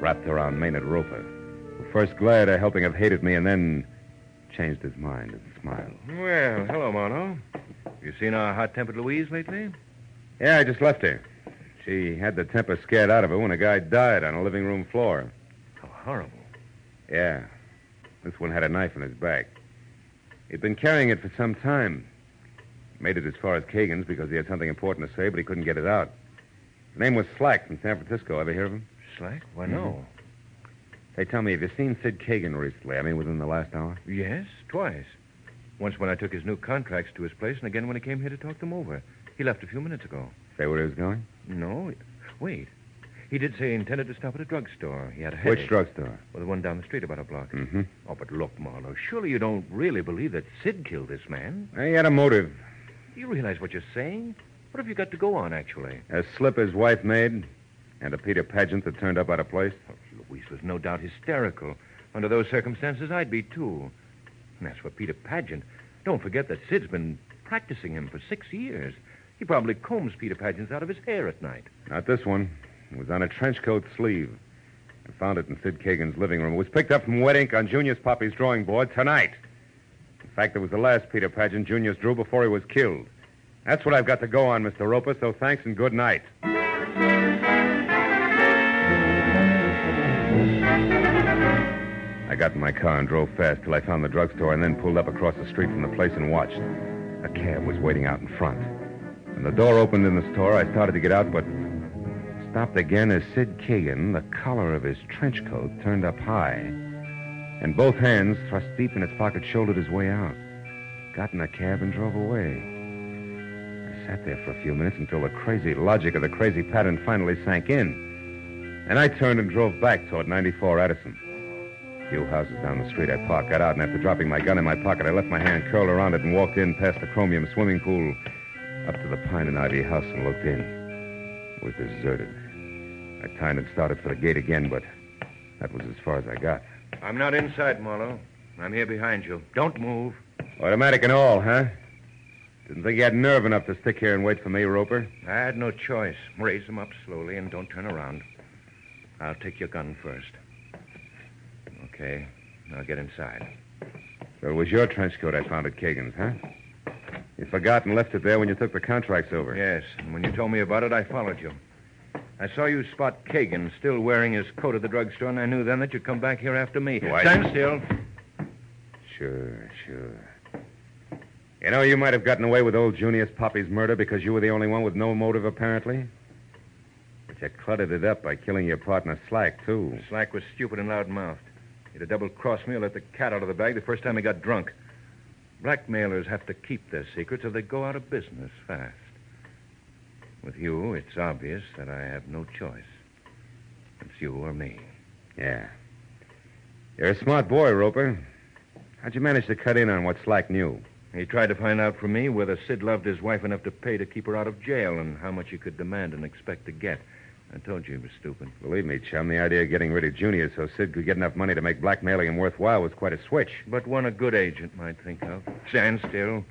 wrapped around Maynard Roper, who first glared a helping of hate at me and then changed his mind and smiled. Well, hello, Mono. You seen our hot-tempered Louise lately? Yeah, I just left her. She had the temper scared out of her when a guy died on a living room floor. How horrible. Yeah. This one had a knife in his back. He'd been carrying it for some time. Made it as far as Kagan's because he had something important to say, but he couldn't get it out. His name was Slack from San Francisco. Ever hear of him? Slack? Why, no. Hey, tell me, have you seen Sid Kagan recently? I mean, within the last hour? Yes, twice. Once when I took his new contracts to his place, and again when he came here to talk them over. He left a few minutes ago. Say where he was going? No. Wait. He did say he intended to stop at a drugstore. He had a headache. Which drugstore? Well, the one down the street about a block. Mm-hmm. Oh, but look, Marlowe, surely you don't really believe that Sid killed this man? He had a motive. Do you realize what you're saying? What have you got to go on, actually? A slip his wife made, and a Peter Pageant that turned up out of place. Oh, Louise was no doubt hysterical. Under those circumstances, I'd be, too. And as for Peter Pageant, don't forget that Sid's been practicing him for six years. He probably combs Peter Pageant's out of his hair at night. Not this one. It was on a trench coat sleeve. I found it in Sid Kagan's living room. It was picked up from wet ink on Junius Poppy's drawing board tonight. In fact, it was the last Peter Pageant Junius drew before he was killed. That's what I've got to go on, Mr. Roper, so thanks and good night. I got in my car and drove fast till I found the drugstore and then pulled up across the street from the place and watched. A cab was waiting out in front. When the door opened in the store, I started to get out, but stopped again as Sid Kagan, the collar of his trench coat turned up high, and both hands thrust deep in his pocket, shouldered his way out. Got in a cab and drove away. I sat there for a few minutes until the crazy logic of the crazy pattern finally sank in. And I turned and drove back toward 94 Addison. few houses down the street, I parked, got out, and after dropping my gun in my pocket, I left my hand curled around it and walked in past the chromium swimming pool up to the pine and ivy house and looked in. It was deserted. I turned and started for the gate again, but that was as far as I got. I'm not inside, Marlowe. I'm here behind you. Don't move. Automatic and all, huh? Didn't think you had nerve enough to stick here and wait for me, Roper. I had no choice. Raise them up slowly and don't turn around. I'll take your gun first. Okay. Now get inside. So it was your trench coat I found at Kagan's, huh? You forgot and left it there when you took the contracts over. Yes, and when you told me about it, I followed you. I saw you spot Kagan still wearing his coat at the drugstore, and I knew then that you'd come back here after me. Why- Stand still. Sure, sure. You know, you might have gotten away with old Junius Poppy's murder because you were the only one with no motive, apparently. But you cluttered it up by killing your partner, Slack, too. Slack was stupid and loud-mouthed. He'd have double-crossed me or let the cat out of the bag the first time he got drunk. Blackmailers have to keep their secrets or they go out of business fast. With you, it's obvious that I have no choice. It's you or me. Yeah. You're a smart boy, Roper. How'd you manage to cut in on what Slack knew? He tried to find out from me whether Sid loved his wife enough to pay to keep her out of jail and how much he could demand and expect to get. I told you he was stupid. Believe me, chum, the idea of getting rid of Junior so Sid could get enough money to make blackmailing him worthwhile was quite a switch. But one a good agent might think of. Stand still.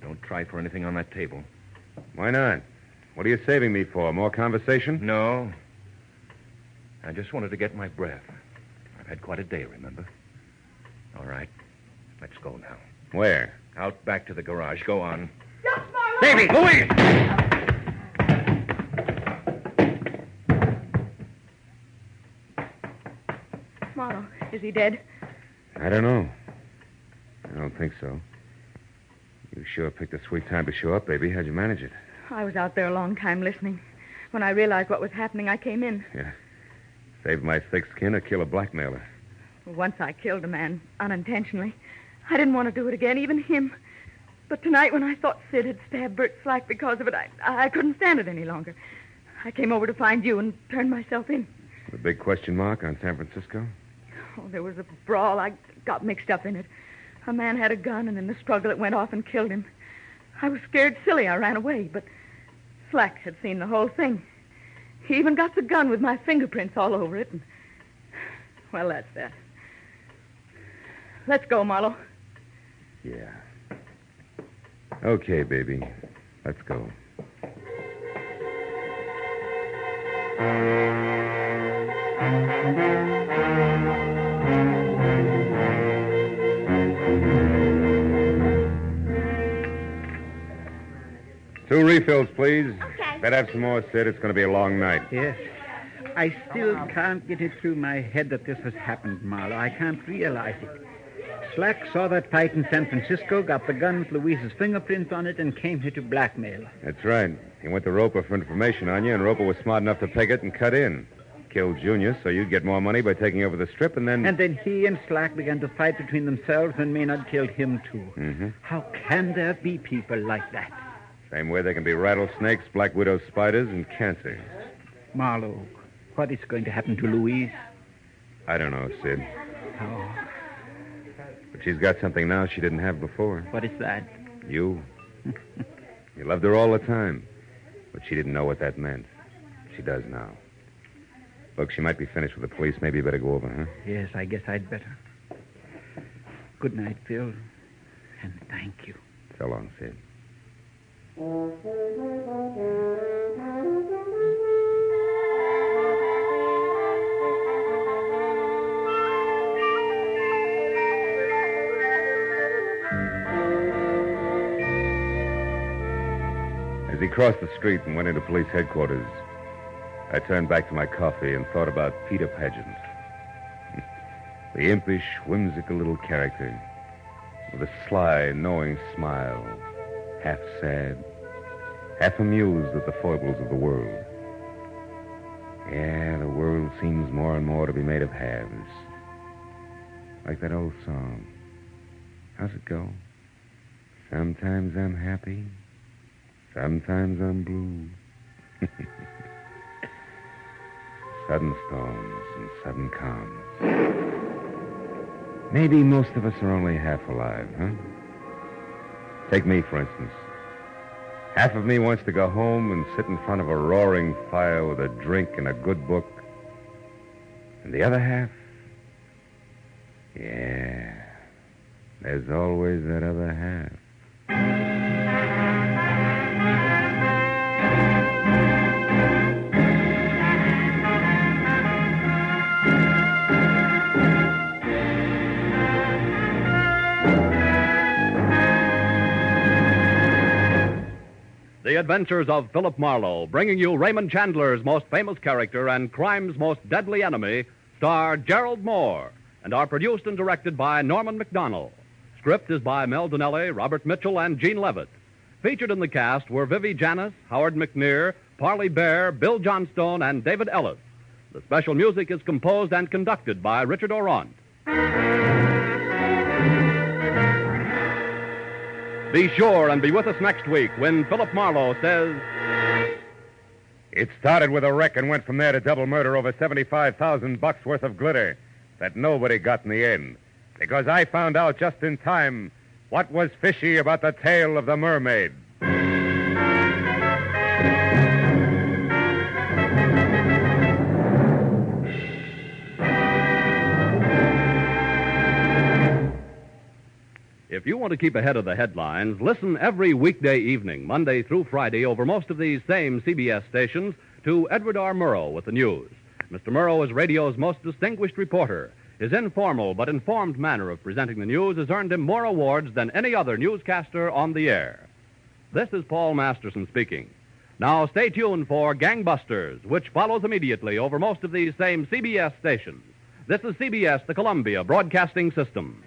Don't try for anything on that table. Why not? What are you saving me for? More conversation? No. I just wanted to get my breath. I've had quite a day, remember? All right. Let's go now. Where? Out back to the garage. Go on. Davy! Louise! Marlowe, is he dead? I don't know. I don't think so. You sure picked a sweet time to show up, baby. How'd you manage it? I was out there a long time listening. When I realized what was happening, I came in. Yeah. Saved my thick skin or kill a blackmailer. Once I killed a man unintentionally. I didn't want to do it again, even him. But tonight, when I thought Sid had stabbed Bert Slack because of it, I, I couldn't stand it any longer. I came over to find you and turned myself in. The big question mark on San Francisco? Oh, there was a brawl. I got mixed up in it. A man had a gun, and in the struggle, it went off and killed him. I was scared silly. I ran away, but Slack had seen the whole thing. He even got the gun with my fingerprints all over it. And... Well, that's that. Let's go, Marlowe. Yeah. Okay, baby. Let's go. Two refills, please. Okay. Better have some more, Sid. It's going to be a long night. Yes. I still can't get it through my head that this has happened, Marlowe. I can't realize it. Slack saw that fight in San Francisco, got the gun with Louise's fingerprints on it, and came here to blackmail. That's right. He went to Roper for information on you, and Roper was smart enough to peg it and cut in. Killed Junior, so you'd get more money by taking over the strip, and then. And then he and Slack began to fight between themselves, and Maynard killed him, too. Mm-hmm. How can there be people like that? Same way there can be rattlesnakes, black widow spiders, and cancer. Marlowe, what is going to happen to Louise? I don't know, Sid. Oh, But she's got something now she didn't have before. what is that? You. you loved her all the time. But she didn't know what that meant. She does now. Look, she might be finished with the police. Maybe you better go over, huh? Yes, I guess I'd better. Good night, Phil. And thank you. So long, Sid. As he crossed the street and went into police headquarters, I turned back to my coffee and thought about Peter Pageant. the impish, whimsical little character with a sly, knowing smile, half sad, half amused at the foibles of the world. Yeah, the world seems more and more to be made of halves. Like that old song. How's it go? Sometimes I'm happy, sometimes I'm blue. sudden storms and sudden calms. Maybe most of us are only half alive, huh? Take me, for instance. Half of me wants to go home and sit in front of a roaring fire with a drink and a good book. And the other half? Yeah. There's always that other half. The Adventures of Philip Marlowe, bringing you Raymond Chandler's most famous character and crime's most deadly enemy, star Gerald Mohr, and are produced and directed by Norman Macdonnell. Script is by Mel Dinelli, Robert Mitchell, and Gene Levitt. Featured in the cast were Vivi Janiss, Howard McNear, Parley Baer, Bill Johnstone, and David Ellis. The special music is composed and conducted by Richard Aurandt. Be sure and be with us next week when Philip Marlowe says. It started with a wreck and went from there to double murder over 75,000 bucks worth of glitter that nobody got in the end. Because I found out just in time what was fishy about the tale of the mermaid. If you want to keep ahead of the headlines, listen every weekday evening, Monday through Friday, over most of these same CBS stations, to Edward R. Murrow with the news. Mr. Murrow is radio's most distinguished reporter. His informal but informed manner of presenting the news has earned him more awards than any other newscaster on the air. This is Paul Masterson speaking. Now stay tuned for Gangbusters, which follows immediately over most of these same CBS stations. This is CBS, the Columbia Broadcasting System.